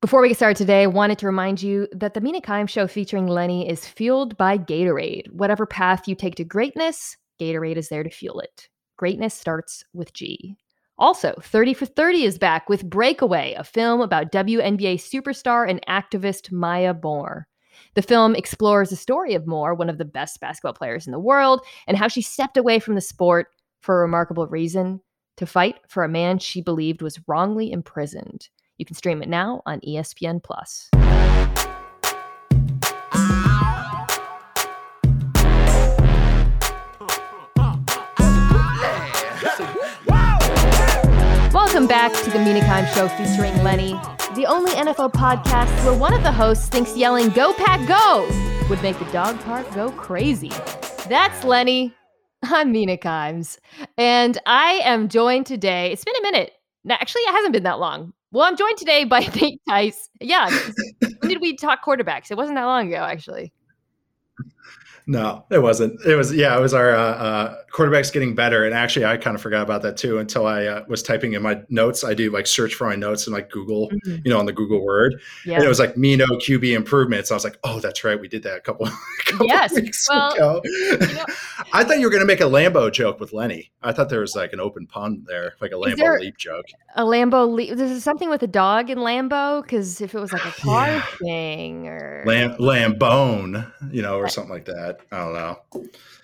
Before we get started today, I wanted to remind you that the Mina Kimes show featuring Lenny is fueled by Gatorade. Whatever path you take to greatness, Gatorade is there to fuel it. Greatness starts with G. Also, 30 for 30 is back with Breakaway, a film about WNBA superstar and activist Maya Moore. The film explores the story of Moore, one of the best basketball players in the world, and how she stepped away from the sport for a remarkable reason to fight for a man she believed was wrongly imprisoned. You can stream it now on ESPN Plus. Welcome back to the Kimes Show featuring Lenny, the only NFL podcast where one of the hosts thinks yelling "Go Pack Go" would make the dog park go crazy. That's Lenny. I'm Mina Kimes, and I am joined today. It's been a minute. Actually, it hasn't been that long. Well, I'm joined today by Nate Tice. Yeah, when did we talk quarterbacks? It wasn't that long ago, actually. No, it wasn't. It was yeah, it was our uh, uh, quarterbacks getting better, and actually, I kind of forgot about that too until I uh, was typing in my notes. I do like search for my notes and like Google, Mhm. you know, on the Google Word, Yeah. and it was like Mino QB improvements. I was like, oh, that's right, we did that a couple, a couple Yes, weeks well, ago. know- I thought you were going to make a Lambo joke with Lenny. I thought there was like an open pun there, like a Lambo leap joke. a Lambo. Le- There's something with a dog in Lambo because if it was like a car Yeah. thing or Lam- Lambone, you know, or something like that. I don't know.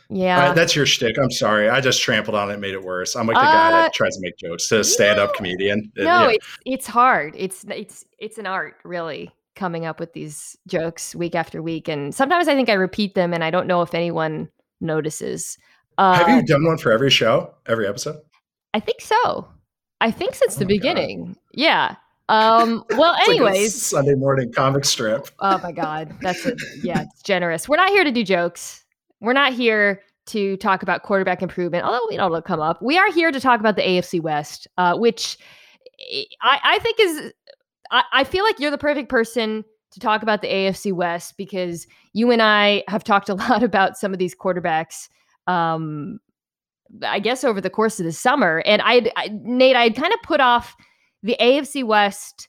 yeah, right, that's your shtick. I'm sorry. I just trampled on it made it worse. I'm like the guy Uh, that tries to make jokes to a stand-up no. comedian. no, Yeah. it's it's hard. It's it's it's an art, really, coming up with these jokes week after week, and sometimes I think I repeat them, and I don't know if anyone notices. Uh, Have you done one for every show, every episode? I think so. I think since Oh the my God. beginning. Yeah. Um, well, It's like anyways, Sunday morning comic strip. Oh my God. That's a, yeah, it's generous. We're not here to do jokes. We're not here to talk about quarterback improvement, although we know it'll come up. We are here to talk about the AFC West, uh, which I, I think is, I, I feel like you're the perfect person to talk about the AFC West because you and I have talked a lot about some of these quarterbacks. Um, I guess over the course of the summer, and I, I Nate, I'd kind of put off the AFC West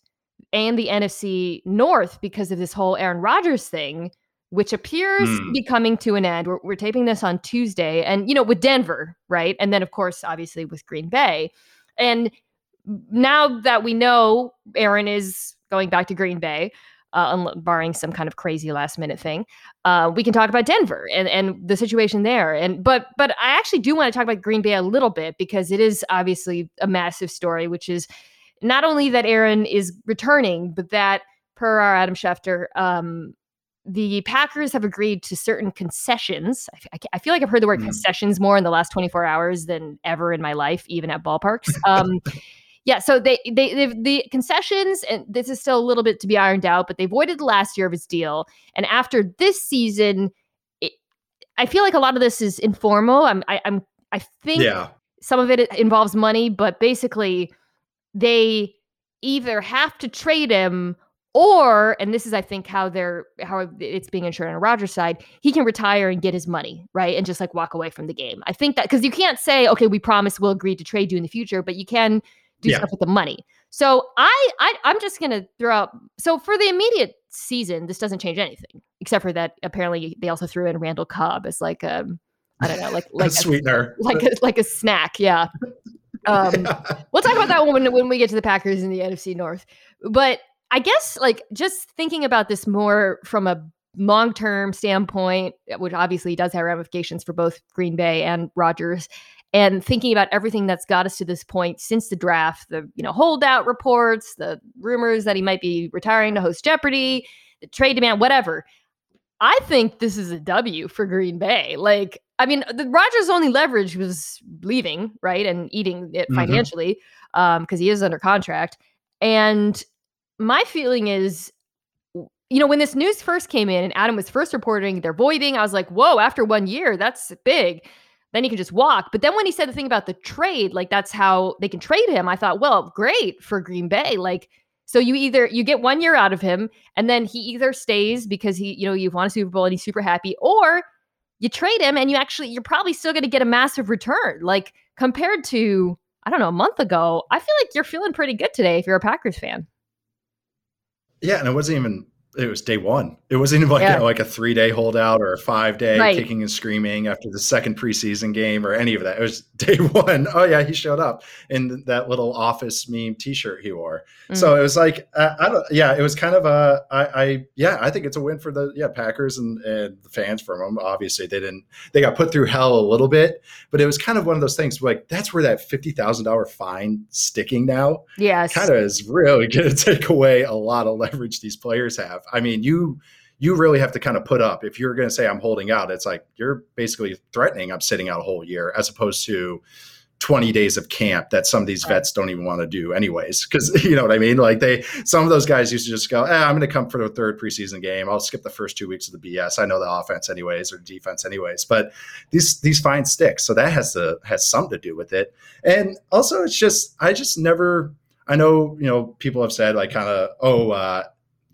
and the NFC North because of this whole Aaron Rodgers thing, which appears to Hmm. be coming to an end. We're, we're taping this on Tuesday, and you know, with Denver, right? And then, of course, obviously with Green Bay. And now that we know Aaron is going back to Green Bay, uh, barring some kind of crazy last minute thing, uh, we can talk about Denver and, and the situation there. And but but I actually do want to talk about Green Bay a little bit because it is obviously a massive story, which is not only that Aaron is returning, but that per our Adam Schefter, um, the Packers have agreed to certain concessions. I, I I feel like I've heard the word Mm. concessions more in the last 24 hours than ever in my life, even at ballparks. Um, yeah, so they they they've, the concessions, and this is still a little bit to be ironed out, but they voided the last year of his deal, and after this season, it, I feel like a lot of this is informal. I'm I, I'm I think Yeah. some of it involves money, but basically they either have to trade him or and this is I think how they're how it's being insured on Rodgers side, he can retire and get his money, right? And just like walk away from the game. I think that because you can't say, okay, we promise we'll agree to trade you in the future, but you can do Yeah. stuff with the money. So I, I I'm just gonna throw out so for the immediate season, this doesn't change anything, except for that apparently they also threw in Randall Cobb as like um I don't know, like like a sweetener. like a, like a snack. Yeah. Um, we'll talk about that when when we get to the Packers in the NFC North. But I guess like just thinking about this more from a long term standpoint, which obviously does have ramifications for both Green Bay and Rodgers, And thinking about everything that's got us to this point since the draft, the you know holdout reports, the rumors that he might be retiring to host Jeopardy, the trade demand, whatever. I think this is a W for Green Bay. Like, I mean, the Rodgers' only leverage was leaving, right, and eating it Mhm. financially, um, because he is under contract. And my feeling is, you know, when this news first came in and Adam was first reporting they're voiding, I was like, whoa, after one year, that's big. Then he can just walk. But then when he said the thing about the trade, like that's how they can trade him, I thought, well, great for Green Bay. Like, so you either you get one year out of him, and then he either stays because he, you know, you've won a Super Bowl and he's super happy, or you trade him and you actually you're probably still going to get a massive return. Like compared to I don't know a month ago, I feel like you're feeling pretty good today if you're a Packers fan. yeah, and it wasn't even it was day one. It wasn't even like yeah. you know, like a three day holdout or a five day right. kicking and screaming after the second preseason game or any of that. It was day one. Oh yeah, he showed up in that little office meme T shirt he wore. Mm. So it was like uh, I don't. Yeah, it was kind of a. I, I yeah, I think it's a win for the yeah Packers and, and the fans from them. Obviously, they didn't. They got put through hell a little bit, but it was kind of one of those things. Like that's where that fifty thousand dollar fine sticking now. Yes, kind of is really going to take away a lot of leverage these players have. I mean, you you really have to kind of put up if you're going to say I'm holding out. It's like you're basically threatening I'm sitting out a whole year as opposed to 20 days of camp that some of these vets don't even want to do anyways because you know what i mean? Like they some of those guys used to just go eh, i'm going to come for the third preseason game. I'll skip the first two weeks of the bs i know the offense anyways or defense anyways. But these these fine sticks so that has to has something to do with it. And also it's just i just never i know you know people have said like kind of oh uh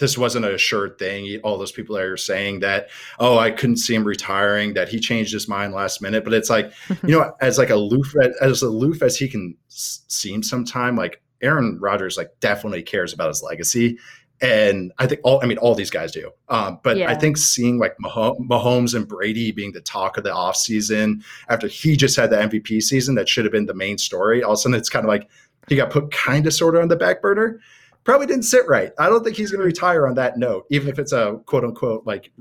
this wasn't a assured thing. All those people that are saying that, oh, I couldn't see him retiring, that he changed his mind last minute. But it's like, you know, as like aloof as aloof as he can seem sometime, like Aaron Rodgers, like definitely cares about his legacy. And I think all, I mean, all these guys do. Um, but yeah. I think seeing like Mahomes and Brady being the talk of the offseason after he just had the MVP season that should have been the main story, all of a sudden it's kind of like he got put kind of sort of on the back burner probably didn't sit right. I don't think he's going to mm-hmm. retire on that note, even if it's a quote unquote like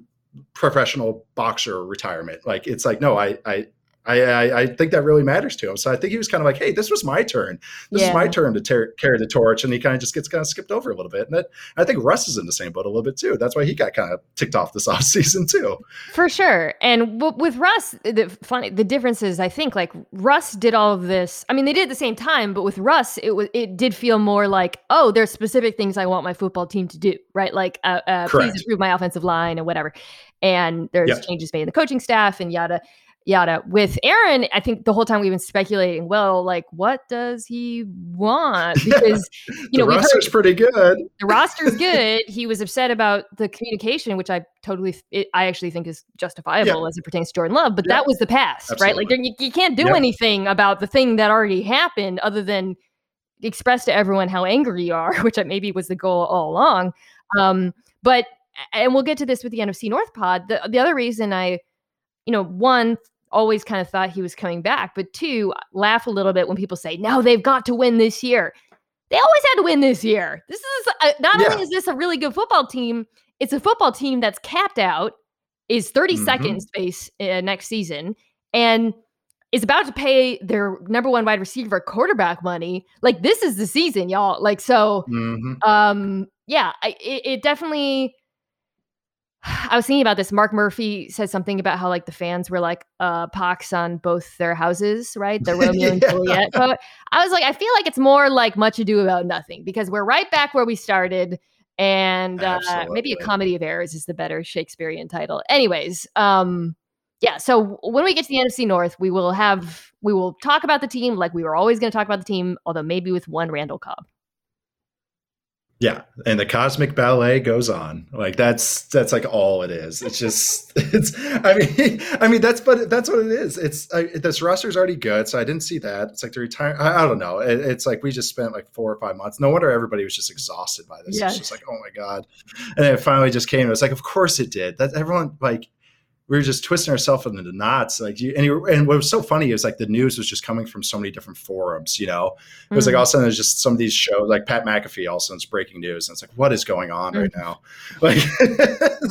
professional boxer retirement. Like it's like, no, I, I, I, I, think that really matters to him. So I think he was kind of like, hey, this was my turn. This yeah. is my turn to ter- carry the torch. And he kind of just gets kind of skipped over a little bit. And that, I think Russ is in the same boat a little bit too. That's why he got kind of ticked off this offseason too. For sure. And w- with Russ, the funny, the difference is I think like Russ did all of this. I mean, they did at the same time, but with Russ, it was, it did feel more like, oh, there's specific things I want my football team to do, right? Like, uh, uh please improve my offensive line and whatever. And there's yep. changes made in the coaching staff and yada yada. With Aaron, I think the whole time we've been speculating, well, like what does he want? Because you know, the roster's heard, pretty good. The roster's good. he was upset about the communication, which I totally, it, I actually think is justifiable yeah. as it pertains to Jordan Love. But yeah. that was the past, Absolutely. right? Like you, you can't do yeah. anything about the thing that already happened other than express to everyone how angry you are, which maybe was the goal all along. Um, but and we'll get to this with the NFC North pod. The the other reason I you know, one always kind of thought he was coming back. But two, laugh a little bit when people say, no, they've got to win this year. They always had to win this year. This is a, not yeah. only is this a really good football team, it's a football team that's capped out, is 30 mm-hmm. seconds space uh, next season, and is about to pay their number one wide receiver quarterback money. Like this is the season, y'all. Like so, mm-hmm. um, yeah, I, it, it definitely I was thinking about this. Mark Murphy said something about how like the fans were like uh pox on both their houses, right? The Romeo yeah. and Juliet. But I was like, I feel like it's more like much ado about nothing because we're right back where we started. And uh, maybe a comedy of errors is the better Shakespearean title. Anyways, um, yeah. So when we get to the NFC North, we will have we will talk about the team like we were always going to talk about the team, although maybe with one Randall Cobb. Yeah, and the cosmic ballet goes on. Like that's that's like all it is. It's just it's. I mean, I mean that's but that's what it is. It's I, this roster's already good, so I didn't see that. It's like the retire. I, I don't know. It, it's like we just spent like four or five months. No wonder everybody was just exhausted by this. Yes. It's just like oh my god, and then it finally just came. It was like of course it did. That everyone like we were just twisting ourselves into the knots. Like, you, and, you, and what was so funny is like the news was just coming from so many different forums. You know, it was mm-hmm. like all of a sudden there's just some of these shows like Pat McAfee. All of a sudden it's breaking news, and it's like, what is going on mm-hmm. right now? Like,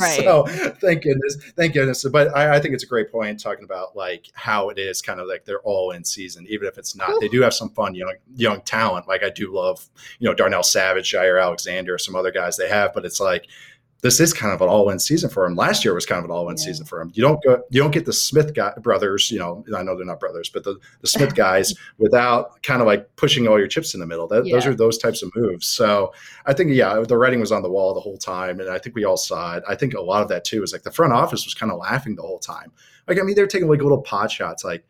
right. so thank goodness, thank goodness. But I, I, think it's a great point talking about like how it is kind of like they're all in season, even if it's not. Ooh. They do have some fun young young talent. Like I do love, you know, Darnell Savage, Jaire Alexander, some other guys they have, but it's like this is kind of an all-in season for him. Last year was kind of an all-in yeah. season for him. You don't go, you don't get the Smith guy, brothers. You know, I know they're not brothers, but the, the Smith guys without kind of like pushing all your chips in the middle. That, yeah. Those are those types of moves. So I think yeah, the writing was on the wall the whole time, and I think we all saw it. I think a lot of that too is like the front office was kind of laughing the whole time. Like I mean, they're taking like little pot shots, like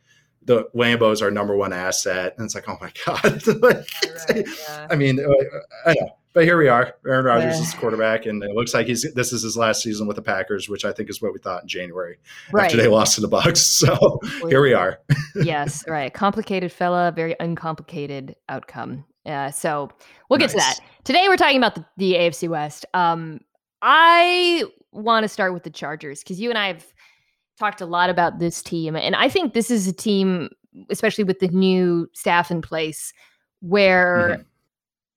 the Lambeau's our number one asset, and it's like, oh my god. like, right, yeah. I mean, uh, I know but here we are. Aaron Rodgers yeah. is quarterback, and it looks like he's this is his last season with the Packers, which I think is what we thought in January right. after they lost to the Bucs. So here we are. yes, right. Complicated fella, very uncomplicated outcome. Yeah, so we'll nice. get to that. Today we're talking about the, the AFC West. Um, I want to start with the Chargers because you and I have talked a lot about this team, and I think this is a team, especially with the new staff in place, where mm-hmm.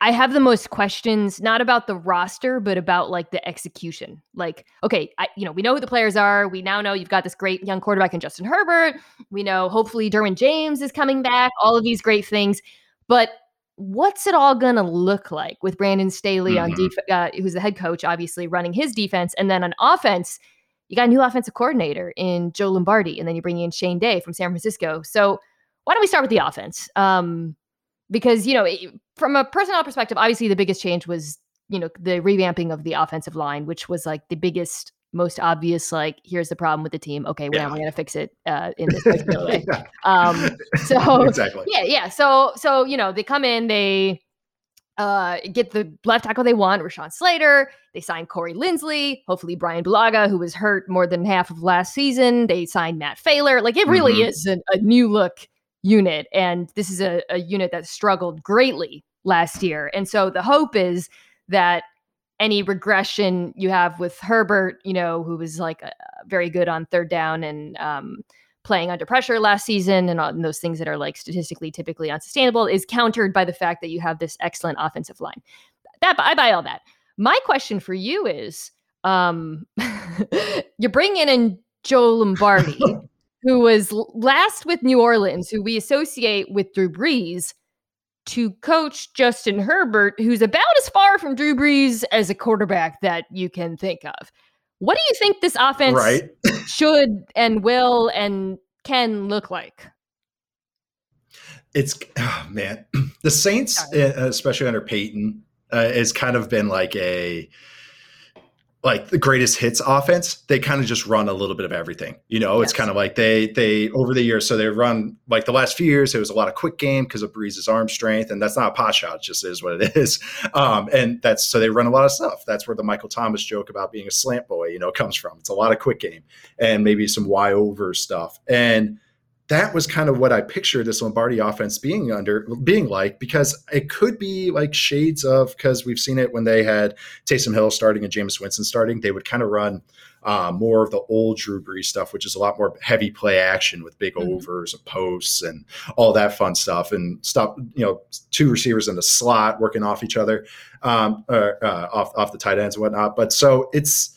I have the most questions, not about the roster, but about like the execution. Like, okay, I, you know, we know who the players are. We now know you've got this great young quarterback in Justin Herbert. We know hopefully Derwin James is coming back. All of these great things, but what's it all going to look like with Brandon Staley mm-hmm. on def- uh, who's the head coach, obviously running his defense, and then on offense, you got a new offensive coordinator in Joe Lombardi, and then you bring in Shane Day from San Francisco. So why don't we start with the offense? Um, because you know, from a personnel perspective, obviously the biggest change was you know the revamping of the offensive line, which was like the biggest most obvious like here's the problem with the team. Okay well yeah. we're gonna fix it uh, in this particular way. Yeah. um so exactly. yeah yeah. So so you know they come in they uh get the left tackle they want rashawn slater. They signed corey linsley hopefully brian bulaga who was hurt more than half of last season. They signed matt feiler. Like it really mm-hmm. is a, a, new look unit and this is a, a unit that struggled greatly last year and so the hope is that any regression you have with Herbert, you know, who was like very good on third down and um, playing under pressure last season and, and those things that are like statistically typically unsustainable is countered by the fact that you have this excellent offensive line. That I buy all that. My question for you is um, you bring in, in Joe Lombardi, who was last with New Orleans, who we associate with Drew Brees to coach Justin Herbert, who's about as far from Drew Brees as a quarterback that you can think of. What do you think this offense right. should and will and can look like? It's oh man, the Saints, especially under Payton, uh, has kind of been like a like the greatest hits offense, they kind of just run a little bit of everything. You know, yes. it's kind of like they they over the years, so they run like the last few years, it was a lot of quick game because of Brees's arm strength, and that's not a pot shot, it just is what it is. Um, and that's so they run a lot of stuff. That's where the Michael Thomas joke about being a slant boy, you know, comes from. It's a lot of quick game and maybe some Y over stuff. And that was kind of what I pictured this Lombardi offense being under being like because it could be like shades of because we've seen it when they had Taysom Hill starting and Jameis Winston starting, they would kind of run uh, more of the old Drew Brees stuff, which is a lot more heavy play action with big mm-hmm. overs and posts and all that fun stuff, and stop you know two receivers in the slot working off each other, um, or, uh, off off the tight ends and whatnot. But so it's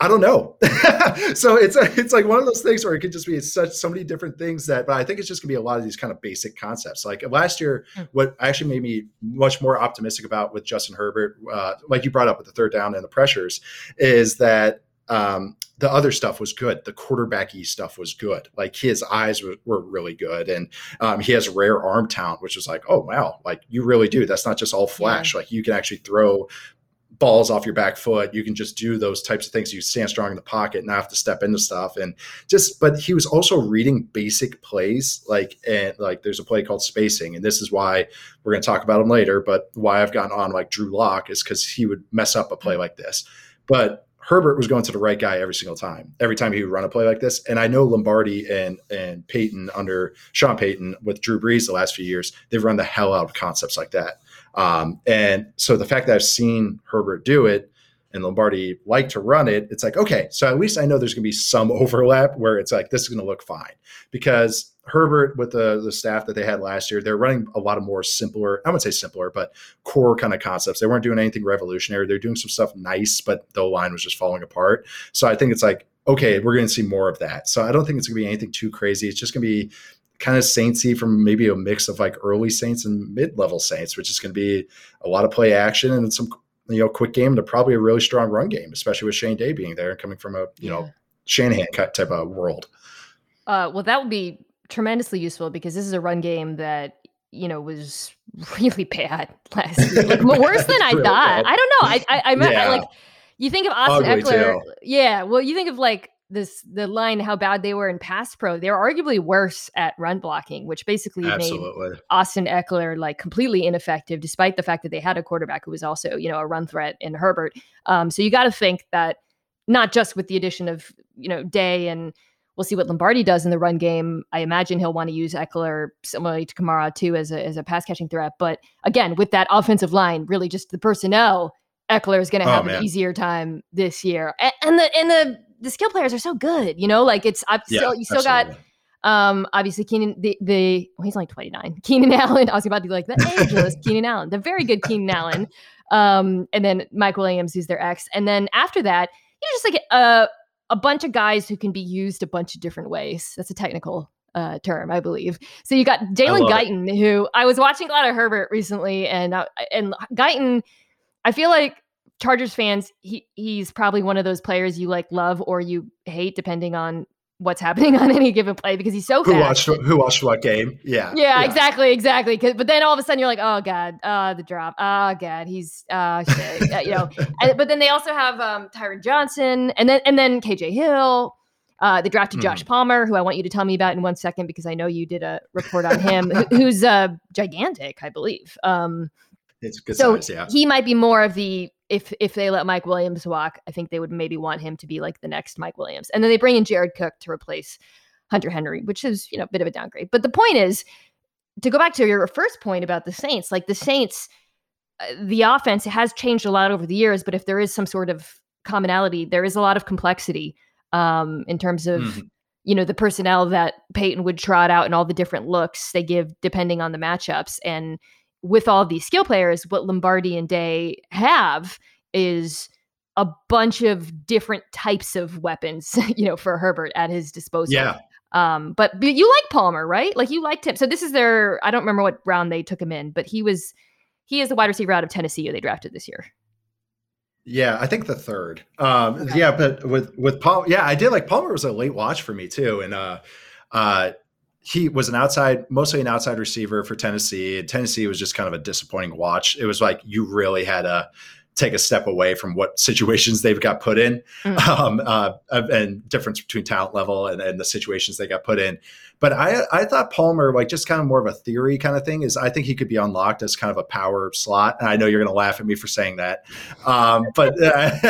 I don't know. so it's a, it's like one of those things where it could just be such so many different things that, but I think it's just gonna be a lot of these kind of basic concepts. Like last year, hmm. what actually made me much more optimistic about with Justin Herbert, uh, like you brought up with the third down and the pressures, is that um, the other stuff was good. The quarterbacky stuff was good. Like his eyes were, were really good, and um, he has rare arm talent, which is like, oh wow, like you really do. That's not just all flash. Yeah. Like you can actually throw balls off your back foot. You can just do those types of things. You stand strong in the pocket, and not have to step into stuff. And just, but he was also reading basic plays, like and like there's a play called spacing, and this is why we're going to talk about him later. But why I've gotten on like Drew Lock is because he would mess up a play like this. But Herbert was going to the right guy every single time. Every time he would run a play like this, and I know Lombardi and and Payton under Sean Payton with Drew Brees the last few years, they've run the hell out of concepts like that. Um, and so the fact that I've seen Herbert do it and Lombardi like to run it, it's like, okay, so at least I know there's going to be some overlap where it's like, this is going to look fine. Because Herbert, with the, the staff that they had last year, they're running a lot of more simpler, I wouldn't say simpler, but core kind of concepts. They weren't doing anything revolutionary. They're doing some stuff nice, but the line was just falling apart. So I think it's like, okay, we're going to see more of that. So I don't think it's going to be anything too crazy. It's just going to be kind of saintsy from maybe a mix of like early saints and mid-level saints, which is going to be a lot of play action and some you know quick game to probably a really strong run game, especially with Shane Day being there and coming from a you yeah. know Shanahan type of world. Uh, well, that would be tremendously useful because this is a run game that you know was really bad last year, like worse than I really thought. Bad. I don't know. I I, I, yeah. I like you think of Austin Ekeler. Too. Yeah. Well, you think of like this the line how bad they were in pass pro they were arguably worse at run blocking which basically Absolutely. made austin Ekeler like completely ineffective despite the fact that they had a quarterback who was also you know a run threat in herbert um, so you got to think that not just with the addition of you know day and We'll see what Lombardi does in the run game. I imagine he'll want to use Ekeler similarly to Kamara too as a, as a pass catching threat. But again, with that offensive line, really just the personnel, Ekeler is going to oh, have oh, an easier time this year. And, and, the and the the skill players are so good. You know, like it's I've yeah, still you still absolutely. got um, obviously Keenan, the the well, he's only 29. Keenan Allen. I was about to be like the ageless Keenan Allen, the very good Keenan Allen. Um, and then Mike Williams, who's their ex. And then after that, you know, just like a a bunch of guys who can be used a bunch of different ways. That's a technical uh, term, I believe. So you got Jalen Guyton, it. who I was watching a lot of Herbert recently, and uh, and Guyton, I feel like Chargers fans, he he's probably one of those players you like love or you hate, depending on what's happening on any given play because he's so who fast. watched who watched what game? Yeah, yeah, yeah. exactly, exactly. But then all of a sudden you're like, oh god, uh, the drop. Oh god, he's uh, shit. uh, you know. And, but then they also have um, Tyron Johnson, and then and then KJ Hill. Uh, they drafted mm. Josh Palmer, who I want you to tell me about in one second because I know you did a report on him, who's uh, gigantic, I believe. Um, it's good so size, yeah. He might be more of the if if they let Mike Williams walk, I think they would maybe want him to be like the next Mike Williams. And then they bring in Jared Cook to replace Hunter Henry, which is, you know, a bit of a downgrade. But the point is to go back to your first point about the Saints, like the Saints uh, the offense has changed a lot over the years, but if there is some sort of commonality, there is a lot of complexity um, in terms of mm-hmm. you know the personnel that Payton would trot out and all the different looks they give depending on the matchups and with all these skill players, what Lombardi and Day have is a bunch of different types of weapons, you know, for Herbert at his disposal. Yeah. Um, but, but you like Palmer, right? Like you liked him. So this is their I don't remember what round they took him in, but he was he is the wide receiver out of Tennessee who they drafted this year. Yeah, I think the third. Um, okay. yeah, but with with Palmer, yeah, I did like Palmer was a late watch for me too, and uh, uh, he was an outside, mostly an outside receiver for Tennessee. And Tennessee was just kind of a disappointing watch. It was like you really had to take a step away from what situations they've got put in, mm. um, uh, and difference between talent level and, and the situations they got put in. But I I thought Palmer, like just kind of more of a theory kind of thing, is I think he could be unlocked as kind of a power slot. And I know you're going to laugh at me for saying that, um, but uh,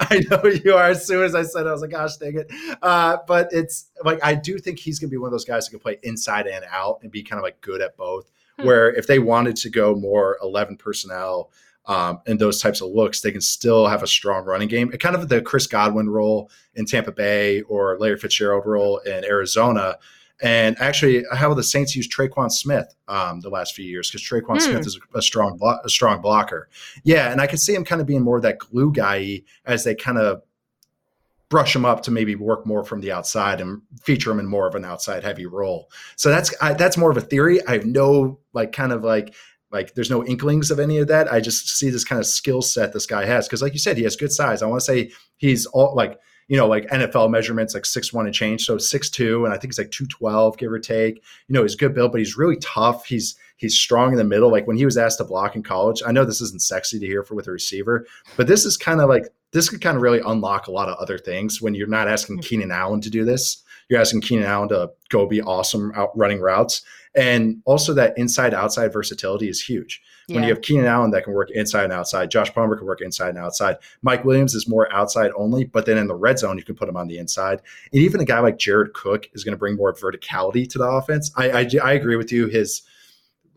I know you are. As soon as I said, it, I was like, "Gosh, dang it!" Uh, but it's like I do think he's going to be one of those guys who can play inside and out and be kind of like good at both. Hmm. Where if they wanted to go more eleven personnel um, and those types of looks, they can still have a strong running game. It kind of the Chris Godwin role in Tampa Bay or Larry Fitzgerald role in Arizona. And actually, how the Saints use Tre'Quan Smith um, the last few years because Tre'Quan mm. Smith is a strong blo- a strong blocker. Yeah, and I can see him kind of being more of that glue guy as they kind of brush him up to maybe work more from the outside and feature him in more of an outside heavy role. So that's I, that's more of a theory. I have no like kind of like like there's no inklings of any of that. I just see this kind of skill set this guy has because, like you said, he has good size. I want to say he's all like you know like NFL measurements like six one and change, so six two, and I think he's like two twelve give or take. You know, he's good build, but he's really tough. He's he's strong in the middle. Like when he was asked to block in college, I know this isn't sexy to hear for with a receiver, but this is kind of like this could kind of really unlock a lot of other things when you're not asking mm-hmm. Keenan Allen to do this. You're asking Keenan Allen to go be awesome out running routes. And also that inside outside versatility is huge. Yeah. When you have Keenan Allen that can work inside and outside, Josh Palmer can work inside and outside. Mike Williams is more outside only, but then in the red zone, you can put him on the inside. And even a guy like Jared Cook is going to bring more verticality to the offense. I, I, I agree with you. His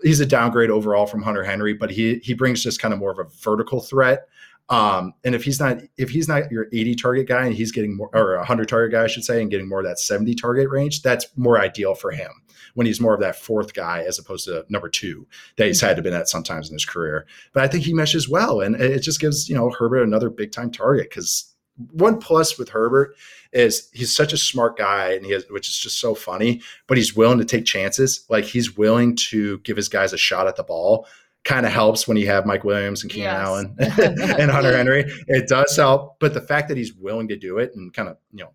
he's a downgrade overall from Hunter Henry, but he he brings just kind of more of a vertical threat. Um, and if he's not if he's not your 80 target guy and he's getting more or 100 target guy, I should say, and getting more of that 70 target range, that's more ideal for him when he's more of that fourth guy as opposed to number two that he's mm-hmm. had to been at sometimes in his career. But I think he meshes well, and it just gives you know Herbert another big time target because one plus with Herbert is he's such a smart guy, and he has, which is just so funny. But he's willing to take chances. Like he's willing to give his guys a shot at the ball kind of helps when you have Mike Williams and Keenan yes. Allen and Hunter Henry. It does help, but the fact that he's willing to do it and kind of you know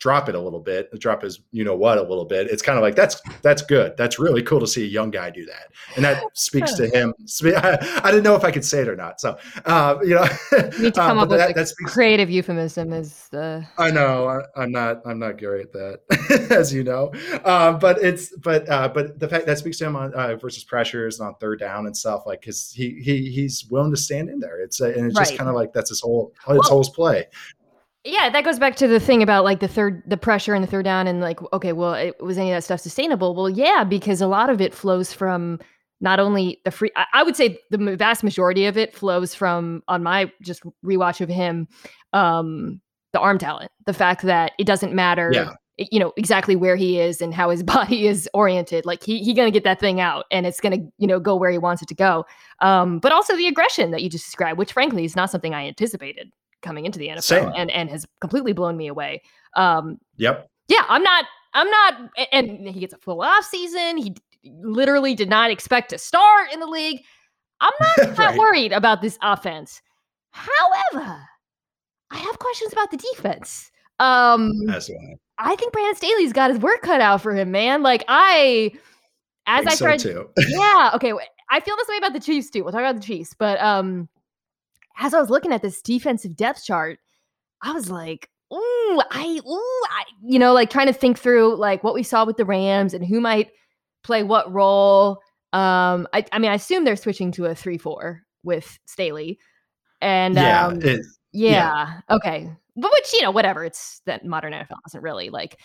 drop it a little bit, drop his you know what a little bit. It's kind of like that's that's good. That's really cool to see a young guy do that, and that speaks to him. I, I didn't know if I could say it or not. So uh, you know, you need to come uh, up with that, speaks, creative euphemism. Is the I know I, am not I'm not great at that, as you know. Um, but it's but uh, but the fact that speaks to him on uh, versus pressures on third down and stuff like because he he he's willing to stand in there. It's and it's right. just kind of like that's his whole his well, whole play. Yeah, that goes back to the thing about like the third, the pressure and the third down, and like, okay, well, it, was any of that stuff sustainable? Well, yeah, because a lot of it flows from not only the free, I, I would say the vast majority of it flows from on my just rewatch of him, um, the arm talent, the fact that it doesn't matter, yeah. you know, exactly where he is and how his body is oriented. Like he he gonna get that thing out, and it's gonna you know go where he wants it to go. Um, but also the aggression that you just described, which frankly is not something I anticipated coming into the NFL Same. and and has completely blown me away. Um, yep. Yeah, I'm not. I'm not. And he gets a full off season. He literally did not expect to start in the league. I'm not right. worried about this offense. However, I have questions about the defense. Um, That's why. I think Brandon Staley's got his work cut out for him, man. Like I, as I, I so yeah, okay. I feel this way about the Chiefs too. We'll talk about the Chiefs, but um, as I was looking at this defensive depth chart, I was like, ooh, I, ooh, I, you know, like trying to think through like what we saw with the Rams and who might play what role. Um, I, I mean, I assume they're switching to a three-four with Staley, and yeah, um, it, yeah, yeah, okay, but which you know, whatever. It's that modern NFL isn't really like,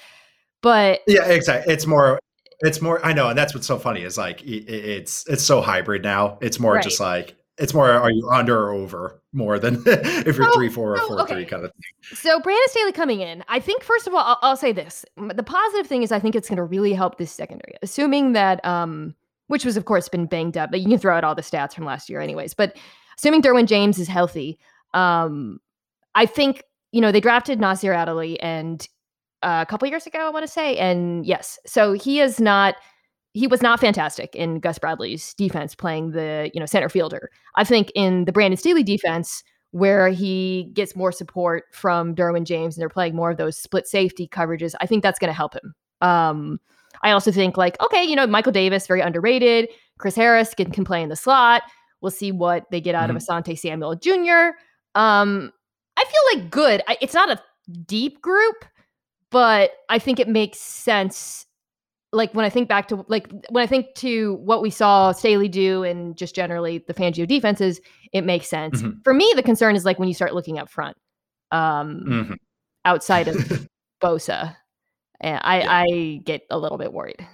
but yeah, exactly. It's more it's more i know and that's what's so funny is like it's it's so hybrid now it's more right. just like it's more are you under or over more than if you're three four or four okay. three kind of thing. So Brandon Staley coming in, I think first of all, I'll, I'll say this: the positive thing is I think it's going to really help this secondary, assuming that um, which was of course been banged up, but you can throw out all the stats from last year anyways. But assuming Derwin James is healthy, um, I think you know they drafted Nasir Adderley and uh, a couple years ago, I want to say, and yes, so he is not he was not fantastic in Gus Bradley's defense playing the, you know, center fielder. I think in the Brandon Staley defense, where he gets more support from Derwin James and they're playing more of those split safety coverages, I think that's going to help him. Um, I also think like, okay, you know, Michael Davis, very underrated. Chris Harris can, can play in the slot. We'll see what they get out mm-hmm. of Asante Samuel Jr. Um, I feel like good. I, it's not a deep group, but I think it makes sense like when I think back to like when I think to what we saw Staley do and just generally the Fangio defenses, it makes sense. Mm-hmm. For me, the concern is like when you start looking up front, um, mm-hmm. outside of Bosa, and I, yeah. I get a little bit worried.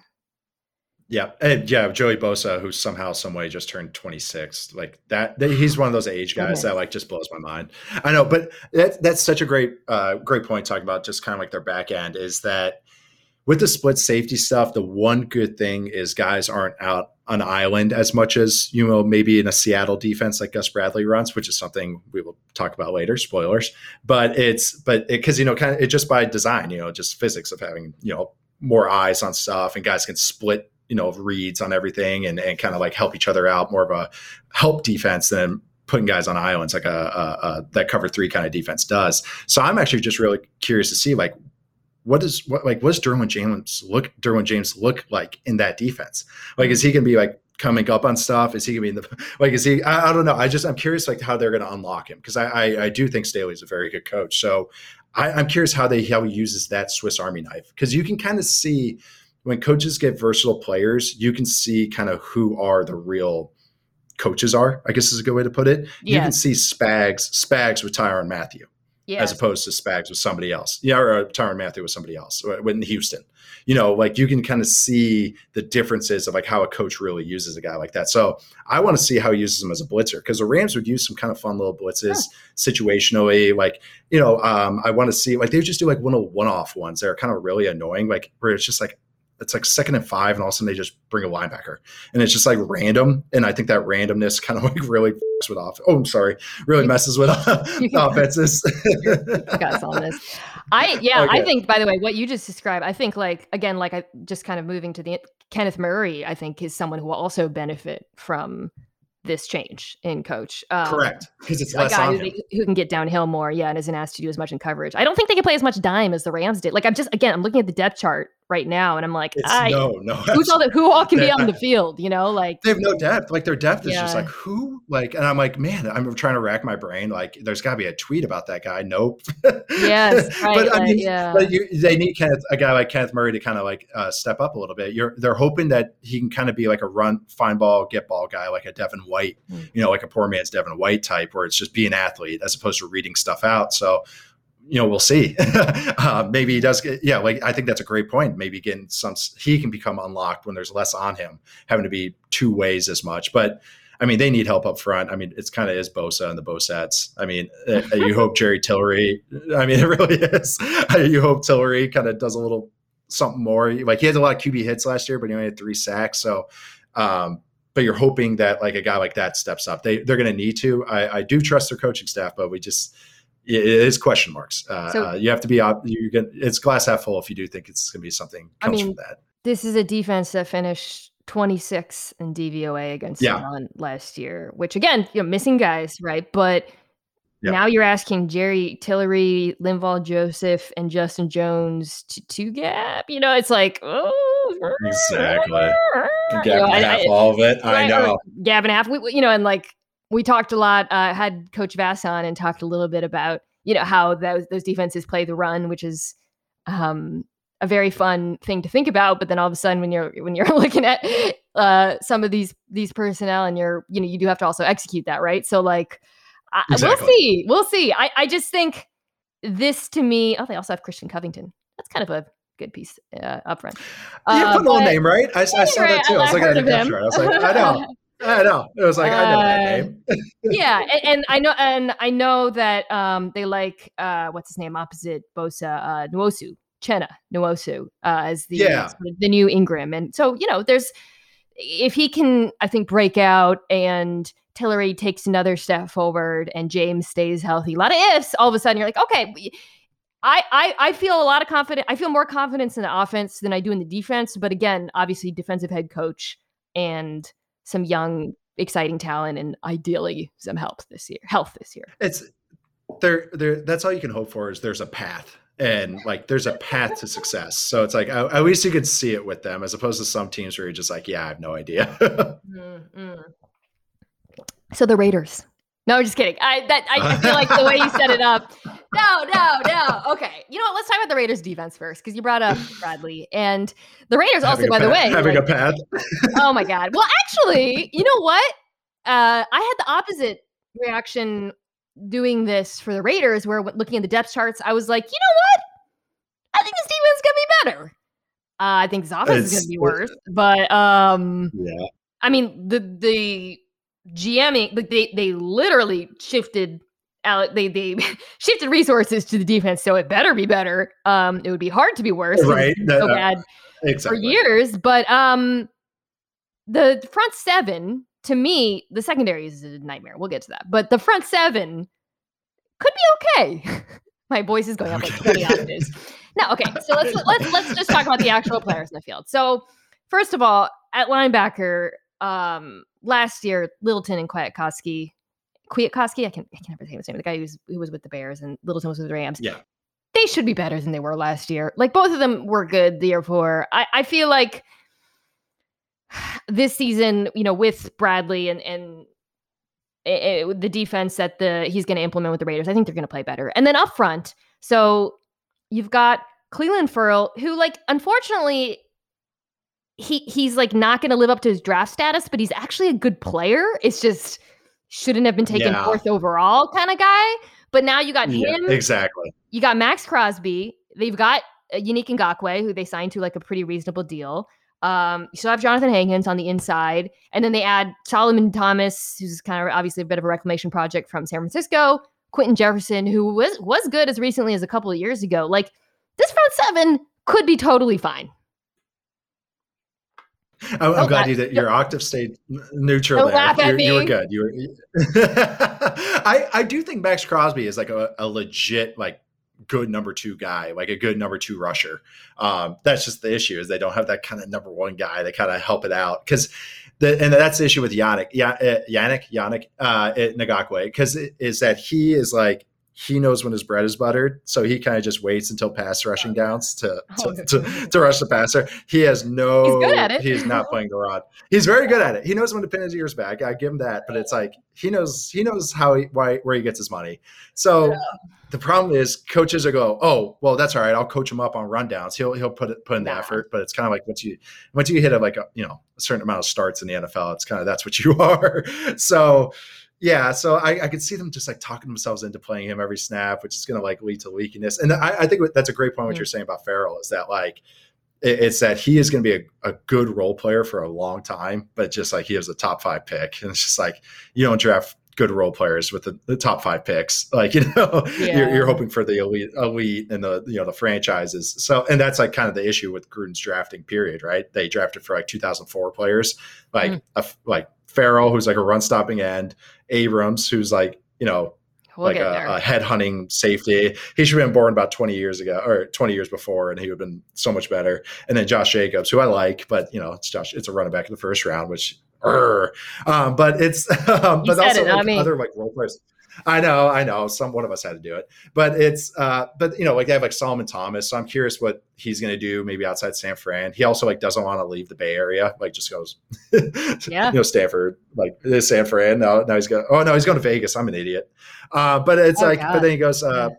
Yeah, and yeah, Joey Bosa, who somehow, some way, just turned 26, like that, that. he's one of those age guys okay. that like just blows my mind. I know, but that, that's such a great, uh, great point talking about just kind of like their back end is that with the split safety stuff, the one good thing is guys aren't out on island as much as you know maybe in a Seattle defense like Gus Bradley runs, which is something we will talk about later. Spoilers, but it's but because you know kind of it just by design, you know, just physics of having you know more eyes on stuff and guys can split you know reads on everything and and kind of like help each other out more of a help defense than putting guys on islands like a, a, a, that cover three kind of defense does. So I'm actually just really curious to see like what does what like what does Derwin James look Derwin James look like in that defense? Like, is he gonna be like coming up on stuff? Is he gonna be in the like? Is he? I, I don't know. I just I'm curious like how they're gonna unlock him because I, I, I do think Staley's a very good coach. So I, I'm curious how they how he uses that Swiss Army knife because you can kind of see when coaches get versatile players, you can see kind of who are the real coaches are. I guess is a good way to put it. You can see Spags Spags with Tyrann Mathieu yes. as opposed to Spags with somebody else. Yeah, or uh, Tyrann Mathieu with somebody else in Houston. You know, like you can kind of see the differences of like how a coach really uses a guy like that. So I want to see how he uses him as a blitzer because the Rams would use some kind of fun little blitzes yeah. situationally. Like, you know, um, I want to see like they just do like one of one off ones. that are kind of really annoying, like where it's just like it's like second and five, and all of a sudden they just bring a linebacker, and it's just like random. And I think that randomness kind of like really with off. Oh, I'm sorry, really messes with offenses. guys on this. I yeah, okay. I think by the way, what you just described, I think like again, like I just kind of moving to the Kenneth Murray, I think is someone who will also benefit from this change in coach. Um, Correct, because it's a guy who, who, can get downhill more, yeah, and isn't asked to do as much in coverage. I don't think they can play as much dime as the Rams did. Like I'm just again, I'm looking at the depth chart right now, and I'm like, I, no, no, who's all the, who all can be on the field? You know, like they have no depth. Like their depth is yeah. just like who, like, and I'm like, man, I'm trying to rack my brain. Like, there's got to be a tweet about that guy. Nope. yes, right, but I mean, yeah. but you, they need Kenneth, a guy like Kenneth Murray to kind of like uh, step up a little bit. You're they're hoping that he can kind of be like a run, find ball, get ball guy, like a Devin White, mm. you know, like a poor man's Devin White type, where it's just be an athlete as opposed to reading stuff out. So you know, we'll see. uh, maybe he does get, yeah, like I think that's a great point. Maybe getting some, he can become unlocked when there's less on him, having to be two ways as much. But I mean, they need help up front. I mean, it's kind of is Bosa and the Bosets. I mean, uh, you hope Jerry Tillery, I mean, it really is. you hope Tillery kind of does a little something more. Like he had a lot of QB hits last year, but he only had three sacks. So, um, but you're hoping that like a guy like that steps up. They they're going to need to. I, I do trust their coaching staff, but we just it is question marks. Uh, so, uh, you have to be you can it's glass half full if you do think it's going to be something comes I mean, from that. This is a defense that finished 26 in DVOA against yeah. last year, which again, you know, missing guys, right? But Yep. Now you're asking Jerry Tillery, Linval Joseph, and Justin Jones to two gap. You know, it's like, oh, exactly. Gap you know, half, I, all of it. I know. Gap and a half. We, you know, and like we talked a lot. Uh, had Coach Vass on and talked a little bit about you know how those those defenses play the run, which is um, a very fun thing to think about. But then all of a sudden, when you're when you're looking at uh, some of these these personnel, and you're you know you do have to also execute that, right? So like exactly. We'll see. We'll see. I, I just think this to me. Oh, they also have Christian Covington. That's kind of a good piece uh, up front. Uh, you put a little name, right? I, I saw that too. I, I was looking at the picture. I was like, I know. I know. It was like uh, I know that uh, name. yeah, and, and, I know, and I know that um, they like uh, what's his name opposite Bosa uh, Nwosu Uchenna Nwosu uh, as the yeah. the new Ingram, and so you know, there's if he can, I think break out and Tillery takes another step forward and James stays healthy. A lot of ifs. All of a sudden, you're like, okay, I, I I feel a lot of confidence. I feel more confidence in the offense than I do in the defense. But again, obviously, defensive head coach and some young, exciting talent, and ideally some help this year. Health this year. It's there. There. That's all you can hope for. Is there's a path and like there's a path to success. So it's like I, I wish you could see it with them, as opposed to some teams where you're just like, yeah, I have no idea. mm-hmm. So the Raiders. No, just kidding. I that I, I feel like the way you set it up. No, no, no. Okay, you know what? Let's talk about the Raiders defense first because you brought up Bradley and the Raiders. Also, by path, the way, having like, a path. oh my god. Well, actually, you know what? Uh, I had the opposite reaction doing this for the Raiders, where looking at the depth charts, I was like, you know what? I think this defense is gonna be better. Uh, I think his offense it's, is gonna be worse, but um, yeah. I mean the the GMing, like they they literally shifted they they shifted resources to the defense, so it better be better. Um, it would be hard to be worse, right? So uh, bad exactly. for years, but um, the front seven to me, the secondary is a nightmare. We'll get to that, but the front seven could be okay. My voice is going up like twenty octaves. No, okay. So let's let's let's just talk about the actual players in the field. So first of all, at linebacker, um, last year, Littleton and Kwiatkoski, Kwiatkoski, I can I can never say his name. The guy who was who was with the Bears and Littleton was with the Rams. Yeah, they should be better than they were last year. Like both of them were good the year before. I I feel like this season, you know, with Bradley and and eh, eh, it, it, the defense that the he's going to implement with the Raiders, I think they're going to play better. And then up front, so you've got Clelin Ferrell, who like unfortunately he he's like not going to live up to his draft status, but he's actually a good player. It's just shouldn't have been taken yeah. fourth overall kind of guy. But now you got yeah, him. Exactly. You got Maxx Crosby. They've got Unique Yannick Ngakoue, who they signed to like a pretty reasonable deal. Um, you still have Johnathan Hankins on the inside, and then they add Solomon Thomas, who's kind of obviously a bit of a reclamation project from San Francisco. Quinton Jefferson, who was was good as recently as a couple of years ago. Like this front seven could be totally fine. I'm, I'm glad you did. Your octave stayed neutral Don't there. You're, you were good. You were. I I do think Maxx Crosby is like a, a legit like good number two guy, like a good number two rusher. Um, that's just the issue is they don't have that kind of number one guy that kind of help it out because. The, and that's the issue with Yannick, uh, Yannick, Yannick, uh, Ngakoue, because is that he is like he knows when his bread is buttered, so he kind of just waits until pass oh, rushing downs to to, oh, to, to rush the passer. He has no. He's good at it. He's not playing the rod. He's very good at it. He knows when to pin his ears back. I give him that, but it's like he knows he knows how he why where he gets his money. So yeah. the problem is coaches are go, oh well, that's all right. I'll coach him up on rundowns. He'll he'll put it put in the effort, but it's kind of like once you once you hit a, like a you know a certain amount of starts in the NFL, it's kind of that's what you are. so yeah, so I, I could see them just like talking themselves into playing him every snap, which is going to like lead to leakiness. And I, I think that's a great point. What mm-hmm. you're saying about Ferrell is that like it's that he is going to be a, a, good role player for a long time, but just like he was a top five pick, and it's just like you don't draft good role players with the, the top five picks. Like you know, yeah. you're, you're, hoping for the elite, elite, and the you know the franchises. So, and that's like kind of the issue with Gruden's drafting period, right? They drafted for like 2004 players, like mm. a, like Ferrell, who's like a run stopping end, Abrams, who's like, you know, we'll like a, a head hunting safety. He should have been born about 20 years ago or 20 years before, and he would have been so much better. And then Josh Jacobs, who I like, but you know, it's Josh, it's a running back in the first round, which, um, but it's, um, but also it, like, other like role players. I know, I know. Some one of us had to do it, but it's uh, but you know, like they have like Solomon Thomas. So I'm curious what he's going to do, maybe outside San Fran. He also like doesn't want to leave the Bay Area. Like just goes, yeah, you know, Stanford, like San Fran. Now, now he's going. Oh no, he's going to Vegas. I'm an idiot. Uh, but it's oh, like, God. but then he goes. Uh,